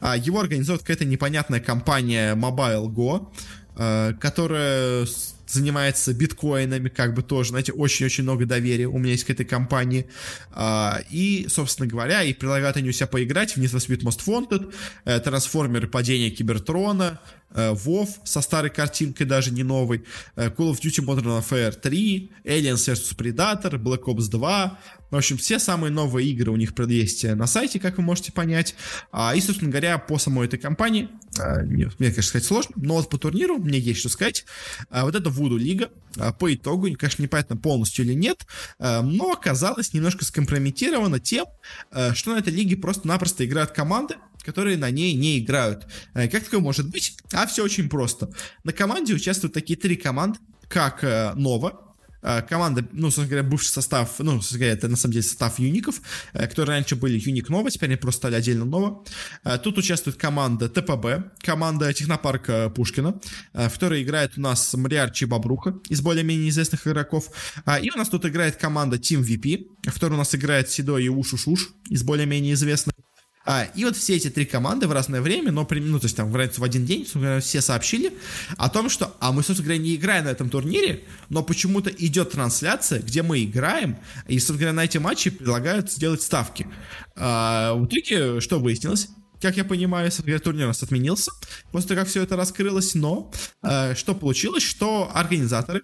А, его организует какая-то непонятная компания Mobile Go, которая занимается биткоинами, как бы тоже, знаете, очень-очень много доверия у меня есть к этой компании. А, и, собственно говоря, и предлагают они у себя поиграть в Need for Speed Most Wanted, э, трансформеры падения Кибертрона, э, WoW со старой картинкой, даже не новой, э, Call of Duty Modern Warfare 3, Aliens vs Predator, Black Ops 2, в общем, все самые новые игры у них есть на сайте, как вы можете понять. А, и, собственно говоря, по самой этой компании, а, мне, конечно, сказать сложно, но вот по турниру мне есть что сказать. А, вот это Voodoo Лига, по итогу, конечно, непонятно полностью или нет, но оказалось немножко скомпрометировано тем, что на этой лиге просто-напросто играют команды, которые на ней не играют. Как такое может быть? А все очень просто. На команде участвуют такие три команды, как Нова, Э, команда, ну, собственно говоря, бывший состав, ну, собственно говоря, это на самом деле состав юников, э, которые раньше были юник Нова, теперь они просто стали отдельно Нова. Э, тут участвует команда ТПБ, команда Технопарка Пушкина, в которой играет у нас Мариарчи Бабруха из более-менее известных игроков. И у нас тут играет команда Team VP, в которой у нас играет Седой и Ушушуш из более-менее известных. А, и вот все эти три команды в разное время, но, ну, то есть там в один день, все сообщили о том, что, а мы, собственно говоря, не играем на этом турнире, но почему-то идет трансляция, где мы играем, и, собственно говоря, на эти матчи предлагают сделать ставки. А, в итоге, что выяснилось? Как я понимаю, турнир у нас отменился после того, как все это раскрылось, но э, что получилось, что организаторы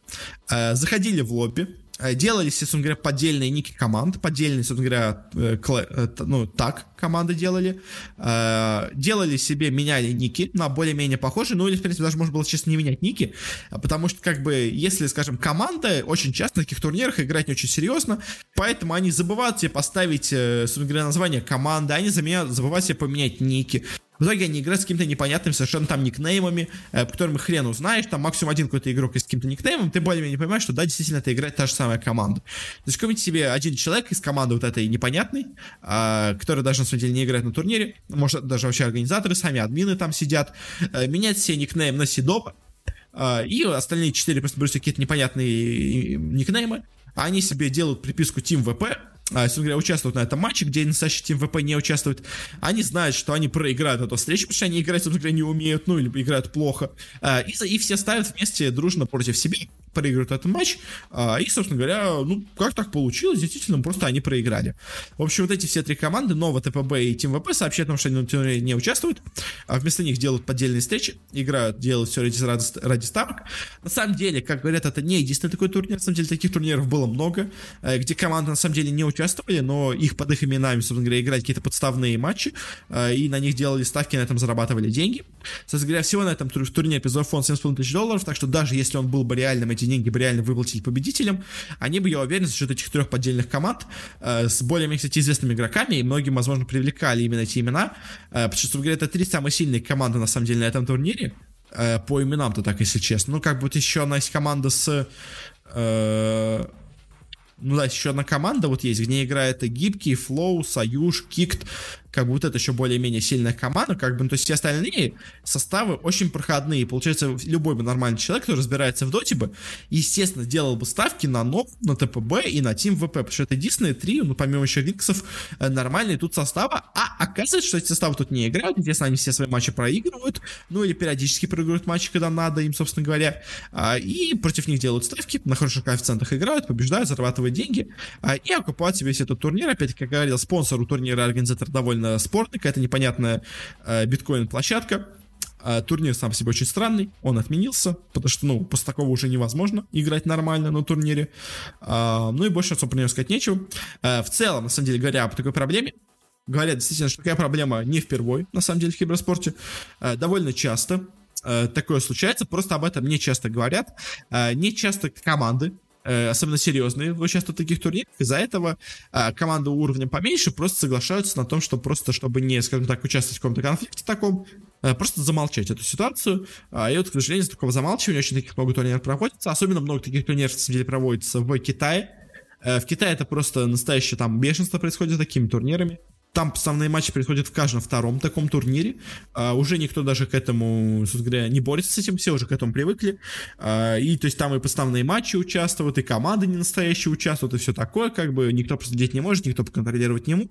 э, заходили в лобби, Э, делались, собственно говоря, поддельные ники команд, поддельные, собственно говоря, э, э, ну, так команды делали, делали себе, меняли ники на более-менее похожие, ну или, в принципе, даже можно было, честно, не менять ники, потому что, как бы, если, скажем, команда очень часто на таких турнирах играть не очень серьезно, поэтому они забывают себе поставить, собственно говоря, название команды, они забывают себе поменять ники, в итоге они играют с какими-то непонятными совершенно там никнеймами, э, которым хрен узнаешь, там максимум один какой-то игрок из каким-то никнеймом, ты более-менее понимаешь, что да, действительно это играет та же самая команда. То есть какой себе один человек из команды вот этой непонятной, э, который даже на самом деле не играет на турнире, может даже вообще организаторы, сами админы там сидят, э, менять себе никнейм на Сидоба, э, и остальные четыре просто берут какие-то непонятные э, никнеймы, они себе делают приписку Team VP, а, собственно говоря, участвуют на этом матче, где настоящий Team VP не участвует, они знают, что они проиграют эту встречу, потому что они играть, собственно говоря, не умеют, ну, или играют плохо, а, и, и все ставят вместе дружно против себя, проигрывают этот матч, а, и, собственно говоря, ну, как так получилось, действительно, просто они проиграли. В общем, вот эти все три команды, Нова, ТПБ и Тим ВП, сообщают нам, что они на турнире не участвуют, а вместо них делают поддельные встречи, играют, делают все ради, ради ставок. На самом деле, как говорят, это не единственный такой турнир, на самом деле, таких турниров было много, э, где команды, на самом деле, не участвовали, но их под их именами, собственно говоря, играли какие-то подставные матчи, э, и на них делали ставки, на этом зарабатывали деньги. Собственно говоря, всего на этом турнире призовой фонд 7,5 тысяч долларов, так что даже если он был бы реальным, эти деньги бы реально выплатили победителям, они бы, я уверен, за счет этих трех поддельных команд э, с более-менее, кстати, известными игроками, и многим, возможно, привлекали именно эти имена, э, потому что, говоря, это три самые сильные команды, на самом деле, на этом турнире, э, по именам-то так, если честно. Ну, как бы вот еще одна есть команда с... Э, ну да, еще одна команда вот есть, где играет Гибкий, Флоу, Союз, Кикт, как бы вот это еще более-менее сильная команда, как бы, ну, то есть все остальные составы очень проходные. Получается, любой бы нормальный человек, кто разбирается в доте бы, естественно, делал бы ставки на НОП, на ТПБ и на Тим ВП, потому что это единственные три, ну, помимо еще Виксов, э, нормальные тут составы, а оказывается, что эти составы тут не играют, естественно, они все свои матчи проигрывают, ну, или периодически проигрывают матчи, когда надо им, собственно говоря, а, и против них делают ставки, на хороших коэффициентах играют, побеждают, зарабатывают деньги, а, и окупают себе весь этот турнир, опять, как говорил, спонсор у турнира, организатор довольно довольно спорный, какая-то непонятная э, биткоин-площадка. Э, турнир сам по себе очень странный, он отменился, потому что, ну, после такого уже невозможно играть нормально на турнире. Э, ну и больше особо про него сказать нечего. Э, в целом, на самом деле, говоря об такой проблеме, говорят действительно, что такая проблема не впервой, на самом деле, в киберспорте. Э, довольно часто э, такое случается, просто об этом не часто говорят. Не часто команды особенно серьезные, участвуют в таких турнирах. Из-за этого э, команды уровня поменьше просто соглашаются на том, что просто, чтобы не, скажем так, участвовать в каком-то конфликте таком, э, просто замолчать эту ситуацию. А, и вот, к сожалению, такого замалчивания очень таких много турниров проводится. Особенно много таких турниров, на самом деле, проводится в Китае. В Китае это просто настоящее там бешенство происходит с такими турнирами. Там основные матчи происходят в каждом втором таком турнире. А, уже никто даже к этому, собственно говоря, не борется с этим, все уже к этому привыкли. А, и то есть там и подставные матчи участвуют, и команды не настоящие участвуют, и все такое, как бы никто посмотреть не может, никто поконтролировать не может.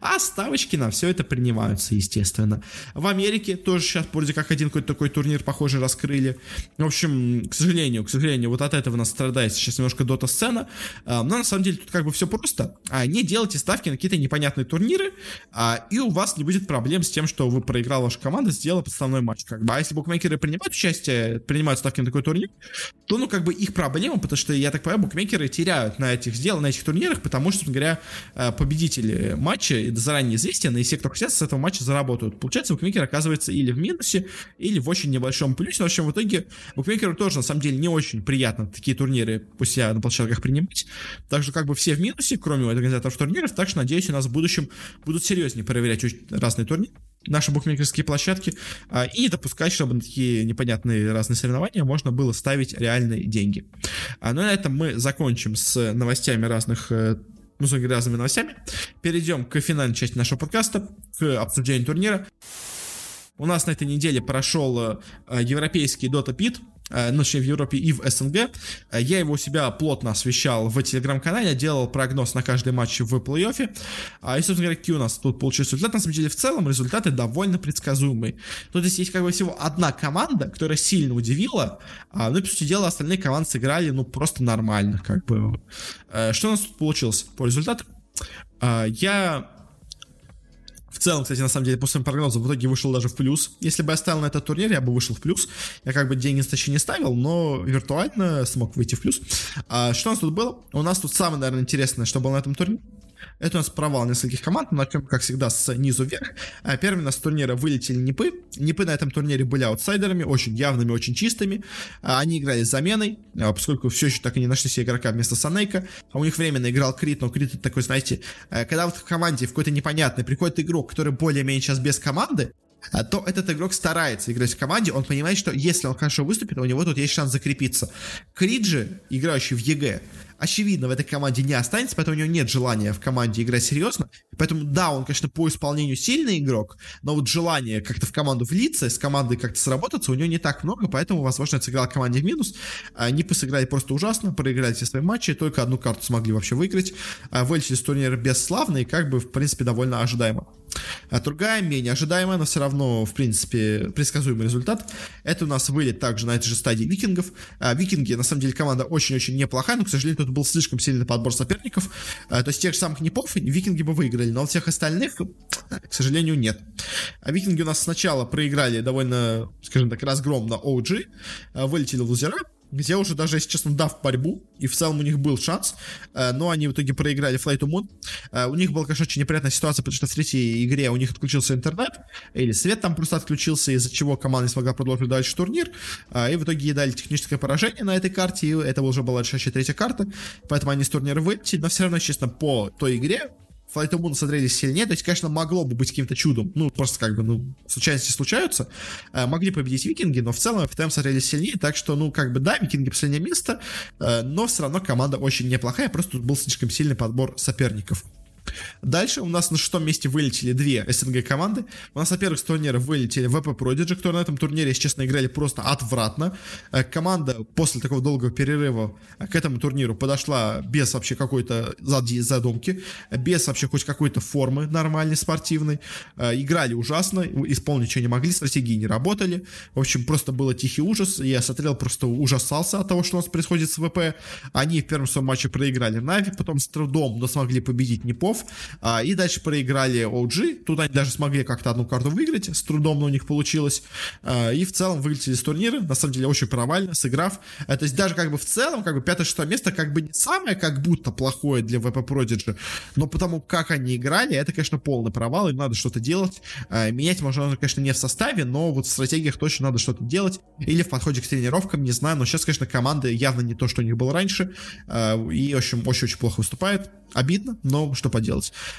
А ставочки на все это принимаются, естественно. В Америке тоже сейчас вроде как один какой-то такой турнир, похоже, раскрыли. В общем, к сожалению, к сожалению, вот от этого нас страдает сейчас немножко дота-сцена. А, но на самом деле тут как бы все просто. Не делайте ставки на какие-то непонятные турниры, а, и у вас не будет проблем с тем, что вы проиграл ваша команда, сделала подставной матч. Как бы. А если букмекеры принимают участие, принимают ставки на такой турнир, то, ну, как бы их проблема, потому что, я так понимаю, букмекеры теряют на этих сдел, на этих турнирах, потому что, говоря, э, победители матча заранее известен, и все, кто хотят, с этого матча заработают. Получается, букмекер оказывается или в минусе, или в очень небольшом плюсе. В общем, в итоге букмекеру тоже, на самом деле, не очень приятно такие турниры пусть я на площадках принимать. Так что, как бы, все в минусе, кроме организаторов турниров, так что, надеюсь, у нас в будущем серьезнее проверять разные турниры, наши букмекерские площадки, а, и допускать, чтобы на такие непонятные разные соревнования можно было ставить реальные деньги. А, ну и на этом мы закончим с новостями разных э, ну, с разными новостями. Перейдем к финальной части нашего подкаста, к обсуждению турнира. У нас на этой неделе прошел э, европейский Dota Pit, Э, ну, в Европе и в СНГ. Э, я его у себя плотно освещал в телеграм-канале, делал прогноз на каждый матч в плей-оффе. А, и, собственно говоря, какие у нас тут получился результат? На самом деле, в целом результаты довольно предсказуемые. Тут здесь есть как бы всего одна команда, которая сильно удивила, а, ну и, по сути дела, остальные команды сыграли, ну, просто нормально, как бы. Что у нас тут получилось по результату? Я целом, кстати, на самом деле, по своим прогнозам в итоге вышел даже в плюс. Если бы я ставил на этот турнир, я бы вышел в плюс. Я как бы деньги на не ставил, но виртуально смог выйти в плюс. А, что у нас тут было? У нас тут самое, наверное, интересное, что было на этом турнире. Это у нас провал нескольких команд, начнем, как всегда, с низу вверх. А первыми нас с турнира вылетели Нипы. Нипы на этом турнире были аутсайдерами, очень явными, очень чистыми. А они играли с заменой, а, поскольку все еще так и не нашли себе игрока вместо Санейка. А у них временно играл Крит, но Крит это такой, знаете, э, когда вот в команде в какой-то непонятный приходит игрок, который более-менее сейчас без команды, то этот игрок старается играть в команде, он понимает, что если он хорошо выступит, у него тут есть шанс закрепиться. Крит же, играющий в EG, очевидно, в этой команде не останется, поэтому у него нет желания в команде играть серьезно. Поэтому, да, он, конечно, по исполнению сильный игрок, но вот желание как-то в команду влиться, с командой как-то сработаться у него не так много, поэтому, возможно, это сыграл команде в минус. Они сыграли просто ужасно, проиграли все свои матчи, только одну карту смогли вообще выиграть. А, вылетели с турнира бесславно и как бы, в принципе, довольно ожидаемо. А другая, менее ожидаемая, но все равно, в принципе, предсказуемый результат. Это у нас вылет также на этой же стадии викингов. А, викинги, на самом деле, команда очень-очень неплохая, но, к сожалению, тут был слишком сильный подбор соперников. А, то есть тех же самых непов викинги бы выиграли, но всех остальных, к сожалению, нет. А викинги у нас сначала проиграли довольно, скажем так, разгромно OG, а, вылетели в лузера, где уже даже, если честно, дав борьбу, и в целом у них был шанс, э, но они в итоге проиграли Flight to Moon. Э, у них была, конечно, очень неприятная ситуация, потому что в третьей игре у них отключился интернет, или свет там просто отключился, из-за чего команда не смогла продолжить дальше турнир, э, и в итоге ей дали техническое поражение на этой карте, и это уже была решающая третья карта, поэтому они с турнира вылетели, но все равно, честно, по той игре Flight of Moon смотрелись сильнее, то есть, конечно, могло бы быть каким-то чудом, ну, просто как бы, ну, случайности случаются, э, могли победить викинги, но в целом FTM смотрелись сильнее, так что, ну, как бы, да, викинги последнее место, э, но все равно команда очень неплохая, просто тут был слишком сильный подбор соперников. Дальше у нас на шестом месте вылетели две СНГ команды. У нас, во-первых, с турнира вылетели VP Prodigy, которые на этом турнире, если честно, играли просто отвратно. Э, команда после такого долгого перерыва э, к этому турниру подошла без вообще какой-то задумки, без вообще хоть какой-то формы нормальной, спортивной. Э, играли ужасно, исполнить ничего не могли, стратегии не работали. В общем, просто было тихий ужас. Я смотрел, просто ужасался от того, что у нас происходит с ВП. Они в первом своем матче проиграли Нави, потом с трудом, но смогли победить Непов. А, и дальше проиграли OG. Тут они даже смогли как-то одну карту выиграть. С трудом но у них получилось. А, и в целом вылетели из турнира. На самом деле очень провально, сыграв. А, то есть даже как бы в целом, как бы пятое-шестое место как бы не самое как будто плохое для VP Prodigy. Но потому как они играли, это, конечно, полный провал. Им надо что-то делать. А, менять можно, конечно, не в составе, но вот в стратегиях точно надо что-то делать. Или в подходе к тренировкам, не знаю. Но сейчас, конечно, команда явно не то, что у них было раньше. А, и, в общем, очень-очень плохо выступает. Обидно, но что поделать.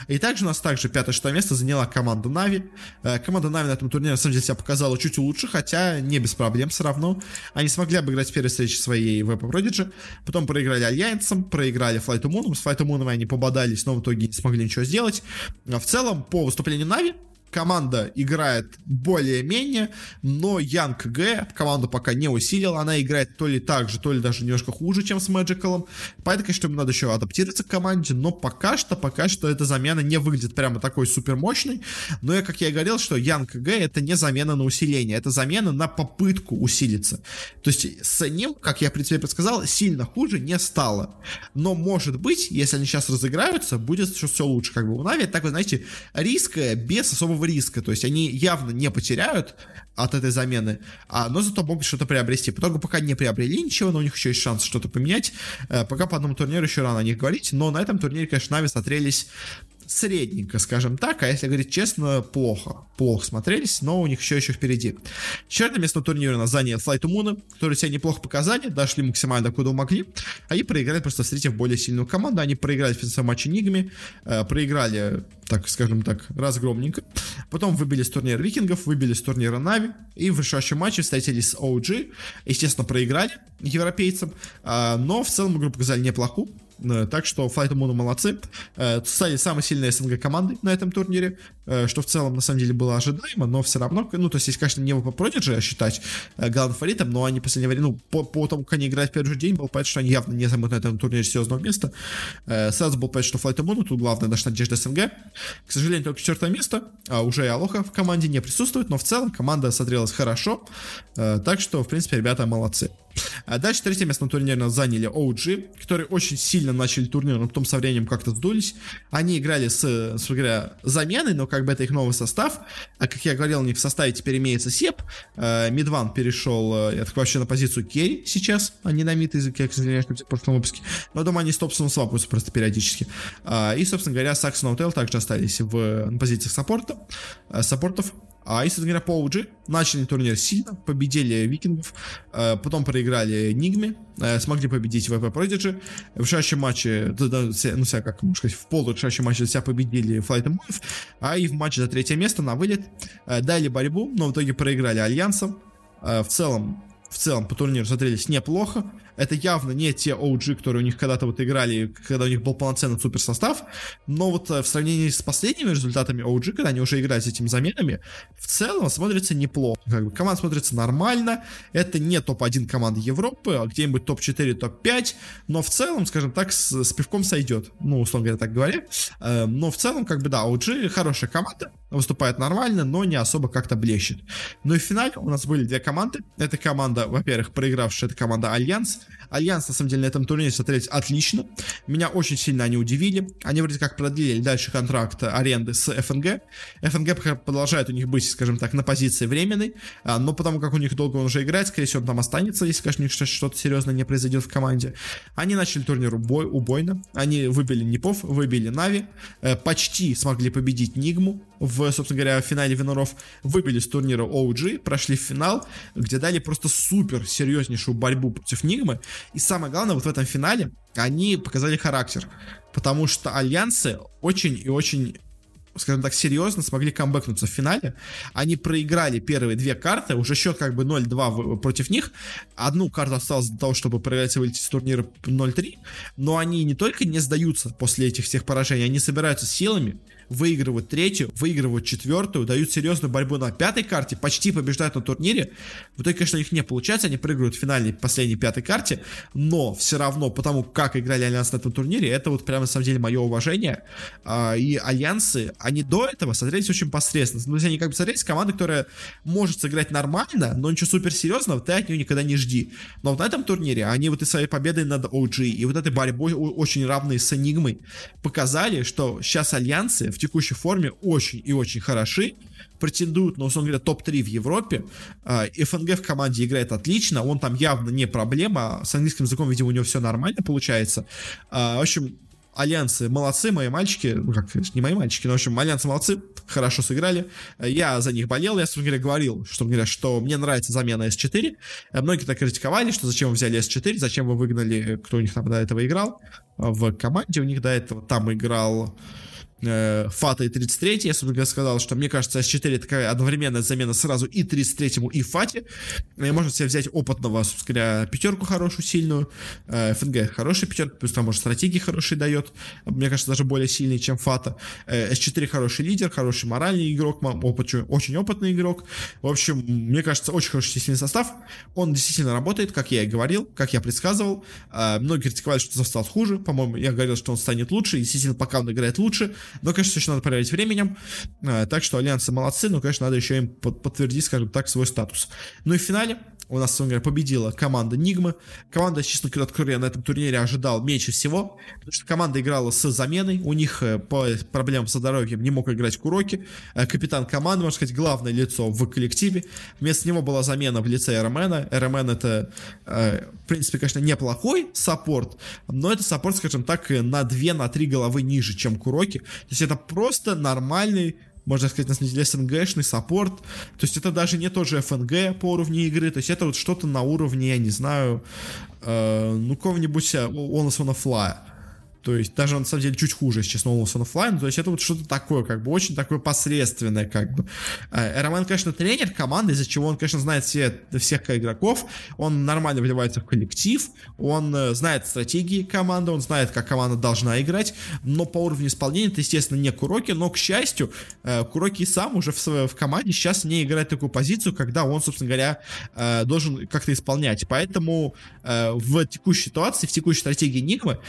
И также у нас также пятое-шестое место заняла команда Нави. Э, команда Нави на этом турнире на самом деле себя показала чуть лучше, хотя не без проблем все равно. Они смогли обыграть в первой встрече своей VP Prodigy, потом проиграли Альянсом, проиграли to Moon. С to Moon они пободались, но в итоге не смогли ничего сделать. А в целом, по выступлению Нави, команда играет более-менее, но Янг Г команду пока не усилила, она играет то ли так же, то ли даже немножко хуже, чем с Мэджикалом, поэтому, конечно, ему надо еще адаптироваться к команде, но пока что, пока что эта замена не выглядит прямо такой супер мощной, но я, как я и говорил, что Янг Г это не замена на усиление, это замена на попытку усилиться, то есть с ним, как я, в принципе, предсказал, сильно хуже не стало, но может быть, если они сейчас разыграются, будет еще все лучше, как бы. У Нави, так вы знаете, риска без особого никакого риска. То есть они явно не потеряют от этой замены, а, но зато могут что-то приобрести. По итогу пока не приобрели ничего, но у них еще есть шанс что-то поменять. Э, пока по одному турниру еще рано о них говорить, но на этом турнире, конечно, Нави смотрелись средненько, скажем так, а если говорить честно, плохо. Плохо смотрелись, но у них еще еще впереди. Четвертое место на турнире на занял Flight Moon, которые себя неплохо показали, дошли максимально докуда могли. Они проиграли просто встретив более сильную команду. Они проиграли в финансовом матче Нигами, э, проиграли, так скажем так, разгромненько. Потом выбили с турнира Викингов, выбили с турнира Нави. И в решающем матче встретились с OG. Естественно, проиграли европейцам. Э, но в целом игру показали неплохую. Э, так что Flight Moon молодцы. Э, стали самой сильной СНГ командой на этом турнире, что в целом на самом деле было ожидаемо, но все равно, ну, то есть, если, конечно, не по Prodigy считать главным фаворитом, но они в последнее время, ну, по, по тому, как они играют первый же день, было понятно, что они явно не займут на этом турнире серьезного места. Сразу было понятно, что Flight Moon тут главная наша надежда СНГ. К сожалению, только четвертое место, а уже и Алоха в команде не присутствует, но в целом команда смотрелась хорошо, так что, в принципе, ребята молодцы. А дальше третье место на турнире заняли OG, которые очень сильно начали турнир, но потом со временем как-то сдулись. Они играли с, с говоря, заменой, но как бы это их новый состав. А как я говорил, у них в составе теперь имеется Сеп. Э, Мидван перешел, э, так вообще на позицию Керри сейчас, а не на мид, как извиняюсь, в прошлом выпуске. Но думаю, они с Топсоном свапаются просто периодически. А, и, собственно говоря, Саксон Hotel также остались в, на позициях саппорта, э, саппортов. А если говоря по OG, начали турнир сильно, победили викингов, э, потом проиграли Нигме, э, смогли победить VP Prodigy. В решающем матче, ну, себя, как можно сказать, в решающем матче себя победили Flight Move, а и в матче за третье место на вылет э, дали борьбу, но в итоге проиграли Альянсом. В целом, в целом по турниру смотрелись неплохо. Это явно не те OG, которые у них когда-то вот играли, когда у них был полноценный суперсостав. Но вот э, в сравнении с последними результатами OG, когда они уже играют с этими заменами, в целом смотрится неплохо. Как бы команда смотрится нормально. Это не топ-1 команда Европы, а где-нибудь топ-4, топ-5. Но в целом, скажем так, с, с пивком сойдет. Ну, условно говоря, так говоря. Э, но в целом, как бы, да, OG хорошая команда. Выступает нормально, но не особо как-то блещет. Ну и в финале у нас были две команды. Это команда, во-первых, проигравшая, это команда Альянс. Альянс, на самом деле, на этом турнире смотрелись отлично. Меня очень сильно они удивили. Они вроде как продлили дальше контракт аренды с FNG. ФНГ продолжает у них быть, скажем так, на позиции временной, а, но потому как у них долго он уже играет, скорее всего, он там останется, если, конечно, что-то серьезное не произойдет в команде. Они начали турнир убой, убойно. Они выбили Непов, выбили Нави, э, почти смогли победить Нигму в, собственно говоря, финале Виноров. Выбили с турнира OG, прошли в финал, где дали просто супер серьезнейшую борьбу против Нигмы. И самое главное, вот в этом финале они показали характер. Потому что альянсы очень и очень скажем так, серьезно смогли камбэкнуться в финале. Они проиграли первые две карты, уже счет как бы 0-2 против них. Одну карту осталось для того, чтобы проиграть и выйти с турнира 0-3. Но они не только не сдаются после этих всех поражений, они собираются силами, выигрывают третью, выигрывают четвертую, дают серьезную борьбу на пятой карте, почти побеждают на турнире. В итоге, конечно, у них не получается, они проигрывают в финальной последней пятой карте, но все равно, потому как играли Альянс на этом турнире, это вот прямо на самом деле мое уважение. А, и Альянсы, они до этого смотрелись очень посредственно. Ну, то есть они как бы смотрелись команда, которая может сыграть нормально, но ничего супер серьезного ты от нее никогда не жди. Но вот на этом турнире они вот и своей победой над OG, и вот этой борьбой очень равной с Нигмой показали, что сейчас Альянсы в текущей форме очень и очень хороши, претендуют на, условно говоря, топ-3 в Европе. А, ФНГ в команде играет отлично, он там явно не проблема, с английским языком, видимо, у него все нормально получается. А, в общем, Альянсы молодцы, мои мальчики, ну как, не мои мальчики, но в общем, Альянсы молодцы, хорошо сыграли. Я за них болел, я, собственно говоря, говорил, что, говоря, что мне нравится замена S4. Многие так критиковали, что зачем вы взяли S4, зачем вы выгнали, кто у них там до этого играл в команде, у них до этого там играл э, Фата и 33 я, собственно сказал, что мне кажется, S4 такая одновременная замена сразу и 33-му, и Фате. И можно себе взять опытного, собственно говоря, пятерку хорошую, сильную, э, ФНГ хороший пятерка, плюс там, может, стратегии хорошие дает, мне кажется, даже более сильный, чем Фата. Э, S4 хороший лидер, хороший моральный игрок, опыт, очень опытный игрок. В общем, мне кажется, очень хороший сильный состав. Он действительно работает, как я и говорил, как я предсказывал. Э, многие критиковали, что стал хуже. По-моему, я говорил, что он станет лучше. И действительно, пока он играет лучше. Но, конечно, еще надо проверить временем. А, так что альянсы молодцы, но, конечно, надо еще им подтвердить, скажем так, свой статус. Ну и в финале у нас, собственно говоря, победила команда Nigma. Команда, честно говоря, на этом турнире ожидал меньше всего, потому что команда играла с заменой, у них э, по проблемам со здоровьем не мог играть KuroKy. Э, капитан команды, можно сказать, главное лицо в коллективе. Вместо него была замена в лице rmN. rmN это, э, в принципе, конечно, неплохой саппорт, но это саппорт, скажем так, на 2-3 на головы ниже, чем KuroKy. То есть это просто нормальный можно сказать, на самом деле, СНГшный саппорт. То есть это даже не тот же ФНГ по уровню игры, то есть это вот что-то на уровне, я не знаю, э, ну, какого-нибудь Honest on Fly. То есть даже на самом деле чуть хуже, честно, Almost on Offline. То есть это вот что-то такое, как бы очень такое посредственное, как бы. Э, Роман, конечно, тренер команды, из-за чего он, конечно, знает все, всех игроков, он нормально вливается в коллектив, он э, знает стратегии команды, он знает, как команда должна играть, но по уровню исполнения это, естественно, не Куроки, но, к счастью, э, Куроки сам уже в, в команде сейчас не играет такую позицию, когда он, собственно говоря, должен как-то исполнять. Поэтому в текущей ситуации, в текущей стратегии Нигмы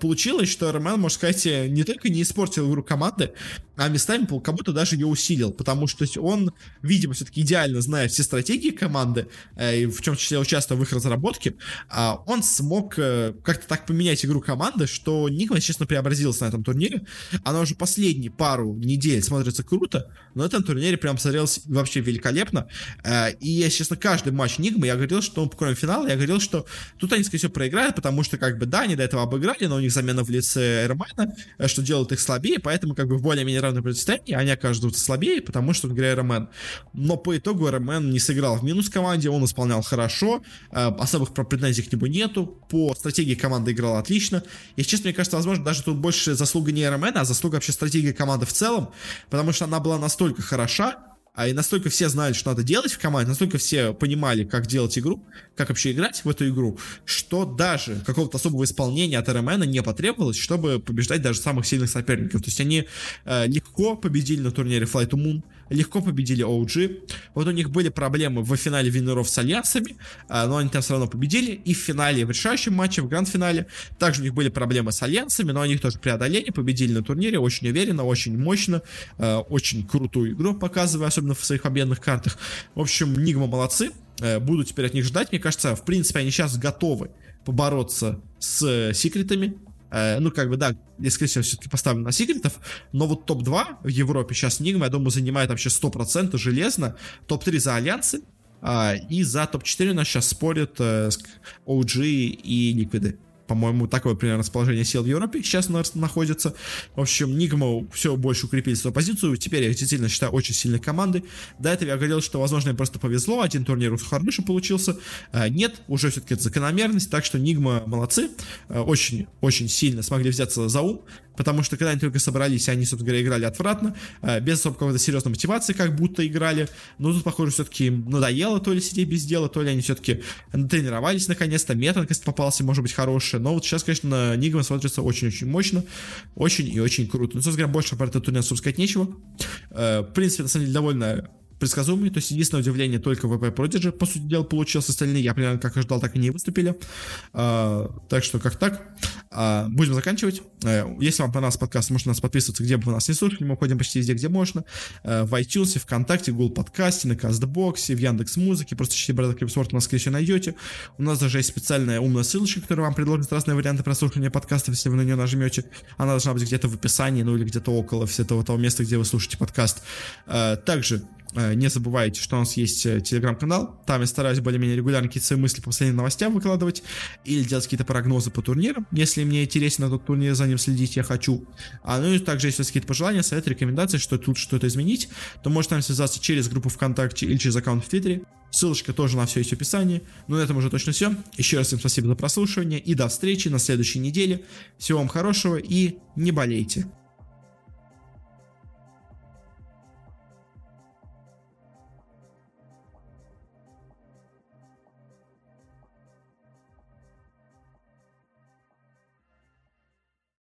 получилось, что Роман, можно сказать, не только не испортил игру команды, а местами как будто даже ее усилил, потому что он, видимо, все-таки идеально знает все стратегии команды, э, в чем числе участвуя в их разработке, а он смог э, как-то так поменять игру команды, что Николас, честно, преобразился на этом турнире. Она уже последние пару недель смотрится круто, но на этом турнире прям смотрелось вообще великолепно. Э, и, я, честно, каждый матч Нигмы, я говорил, что, кроме финала, я говорил, что тут они, скорее всего, проиграют, потому что, как бы, да, они до этого обыграли, но у них замена в лице Эрмайна, что делает их слабее, поэтому как бы в более-менее равном противостоянии они окажутся слабее, потому что, говоря, Эрмен. Но по итогу Эрмен не сыграл в минус команде, он исполнял хорошо, э, особых претензий к нему нету, по стратегии команды играл отлично. И, честно, мне кажется, возможно, даже тут больше заслуга не Эрмена, а заслуга вообще стратегии команды в целом, потому что она была настолько хороша, а и настолько все знали, что надо делать в команде, настолько все понимали, как делать игру, как вообще играть в эту игру, что даже какого-то особого исполнения от РМН не потребовалось, чтобы побеждать даже самых сильных соперников. То есть они э, легко победили на турнире Flight to Moon, легко победили OG. Вот у них были проблемы в финале Винеров с Альянсами, э, но они там все равно победили. И в финале, в решающем матче, в гранд-финале, также у них были проблемы с Альянсами, но они их тоже преодолели, победили на турнире очень уверенно, очень мощно, э, очень крутую игру показывая, особенно в своих победных картах. В общем, Нигма молодцы, э, буду теперь от них ждать. Мне кажется, в принципе, они сейчас готовы побороться с э, секретами, ну, как бы, да, я, скорее всего, все-таки поставлю на секретов, но вот топ-2 в Европе сейчас Нигма, я думаю, занимает вообще 100% железно, топ-3 за Альянсы, а, и за топ-4 у нас сейчас спорят э, OG и Ликвиды по-моему, такое примерно расположение сил в Европе сейчас находится. В общем, Нигма все больше укрепили свою позицию. Теперь я действительно считаю очень сильной командой. До этого я говорил, что, возможно, им просто повезло. Один турнир у Сухарныша получился. А, нет, уже все-таки это закономерность. Так что Нигма молодцы. Очень-очень а, сильно смогли взяться за ум потому что когда они только собрались, они, собственно говоря, играли отвратно, э, без особо какой-то серьезной мотивации, как будто играли, но тут, похоже, все-таки им надоело то ли сидеть без дела, то ли они все-таки тренировались наконец-то, методность попался, может быть, хорошая, но вот сейчас, конечно, Нигма смотрится очень-очень мощно, очень и очень круто. Ну, собственно говоря, больше про турнир сказать нечего. Э, в принципе, на самом деле, довольно предсказуемый. То есть единственное удивление только ВП Prodigy, по сути дела, получился. Остальные, я примерно как ожидал, так и не выступили. А, так что как так. А, будем заканчивать. А, если вам понравился подкаст, можете нас подписываться, где бы вы нас не слушали. Мы уходим почти везде, где можно. А, в iTunes, ВКонтакте, в Google подкасте, на Кастбоксе, в Яндекс Музыке. Просто ищите Брэда Крипсворт, нас, скорее всего, найдете. У нас даже есть специальная умная ссылочка, которая вам предложит разные варианты прослушивания подкастов, если вы на нее нажмете. Она должна быть где-то в описании, ну или где-то около всего того места, где вы слушаете подкаст. А, также Э, не забывайте, что у нас есть э, телеграм-канал. Там я стараюсь более-менее регулярно какие-то свои мысли по последним новостям выкладывать. Или делать какие-то прогнозы по турнирам. Если мне интересно этот турнир, за ним следить я хочу. А ну и также, если есть какие-то пожелания, советы, рекомендации, что тут что-то изменить, то можете нам связаться через группу ВКонтакте или через аккаунт в Твиттере. Ссылочка тоже на все есть в описании. Ну, на этом уже точно все. Еще раз всем спасибо за прослушивание и до встречи на следующей неделе. Всего вам хорошего и не болейте.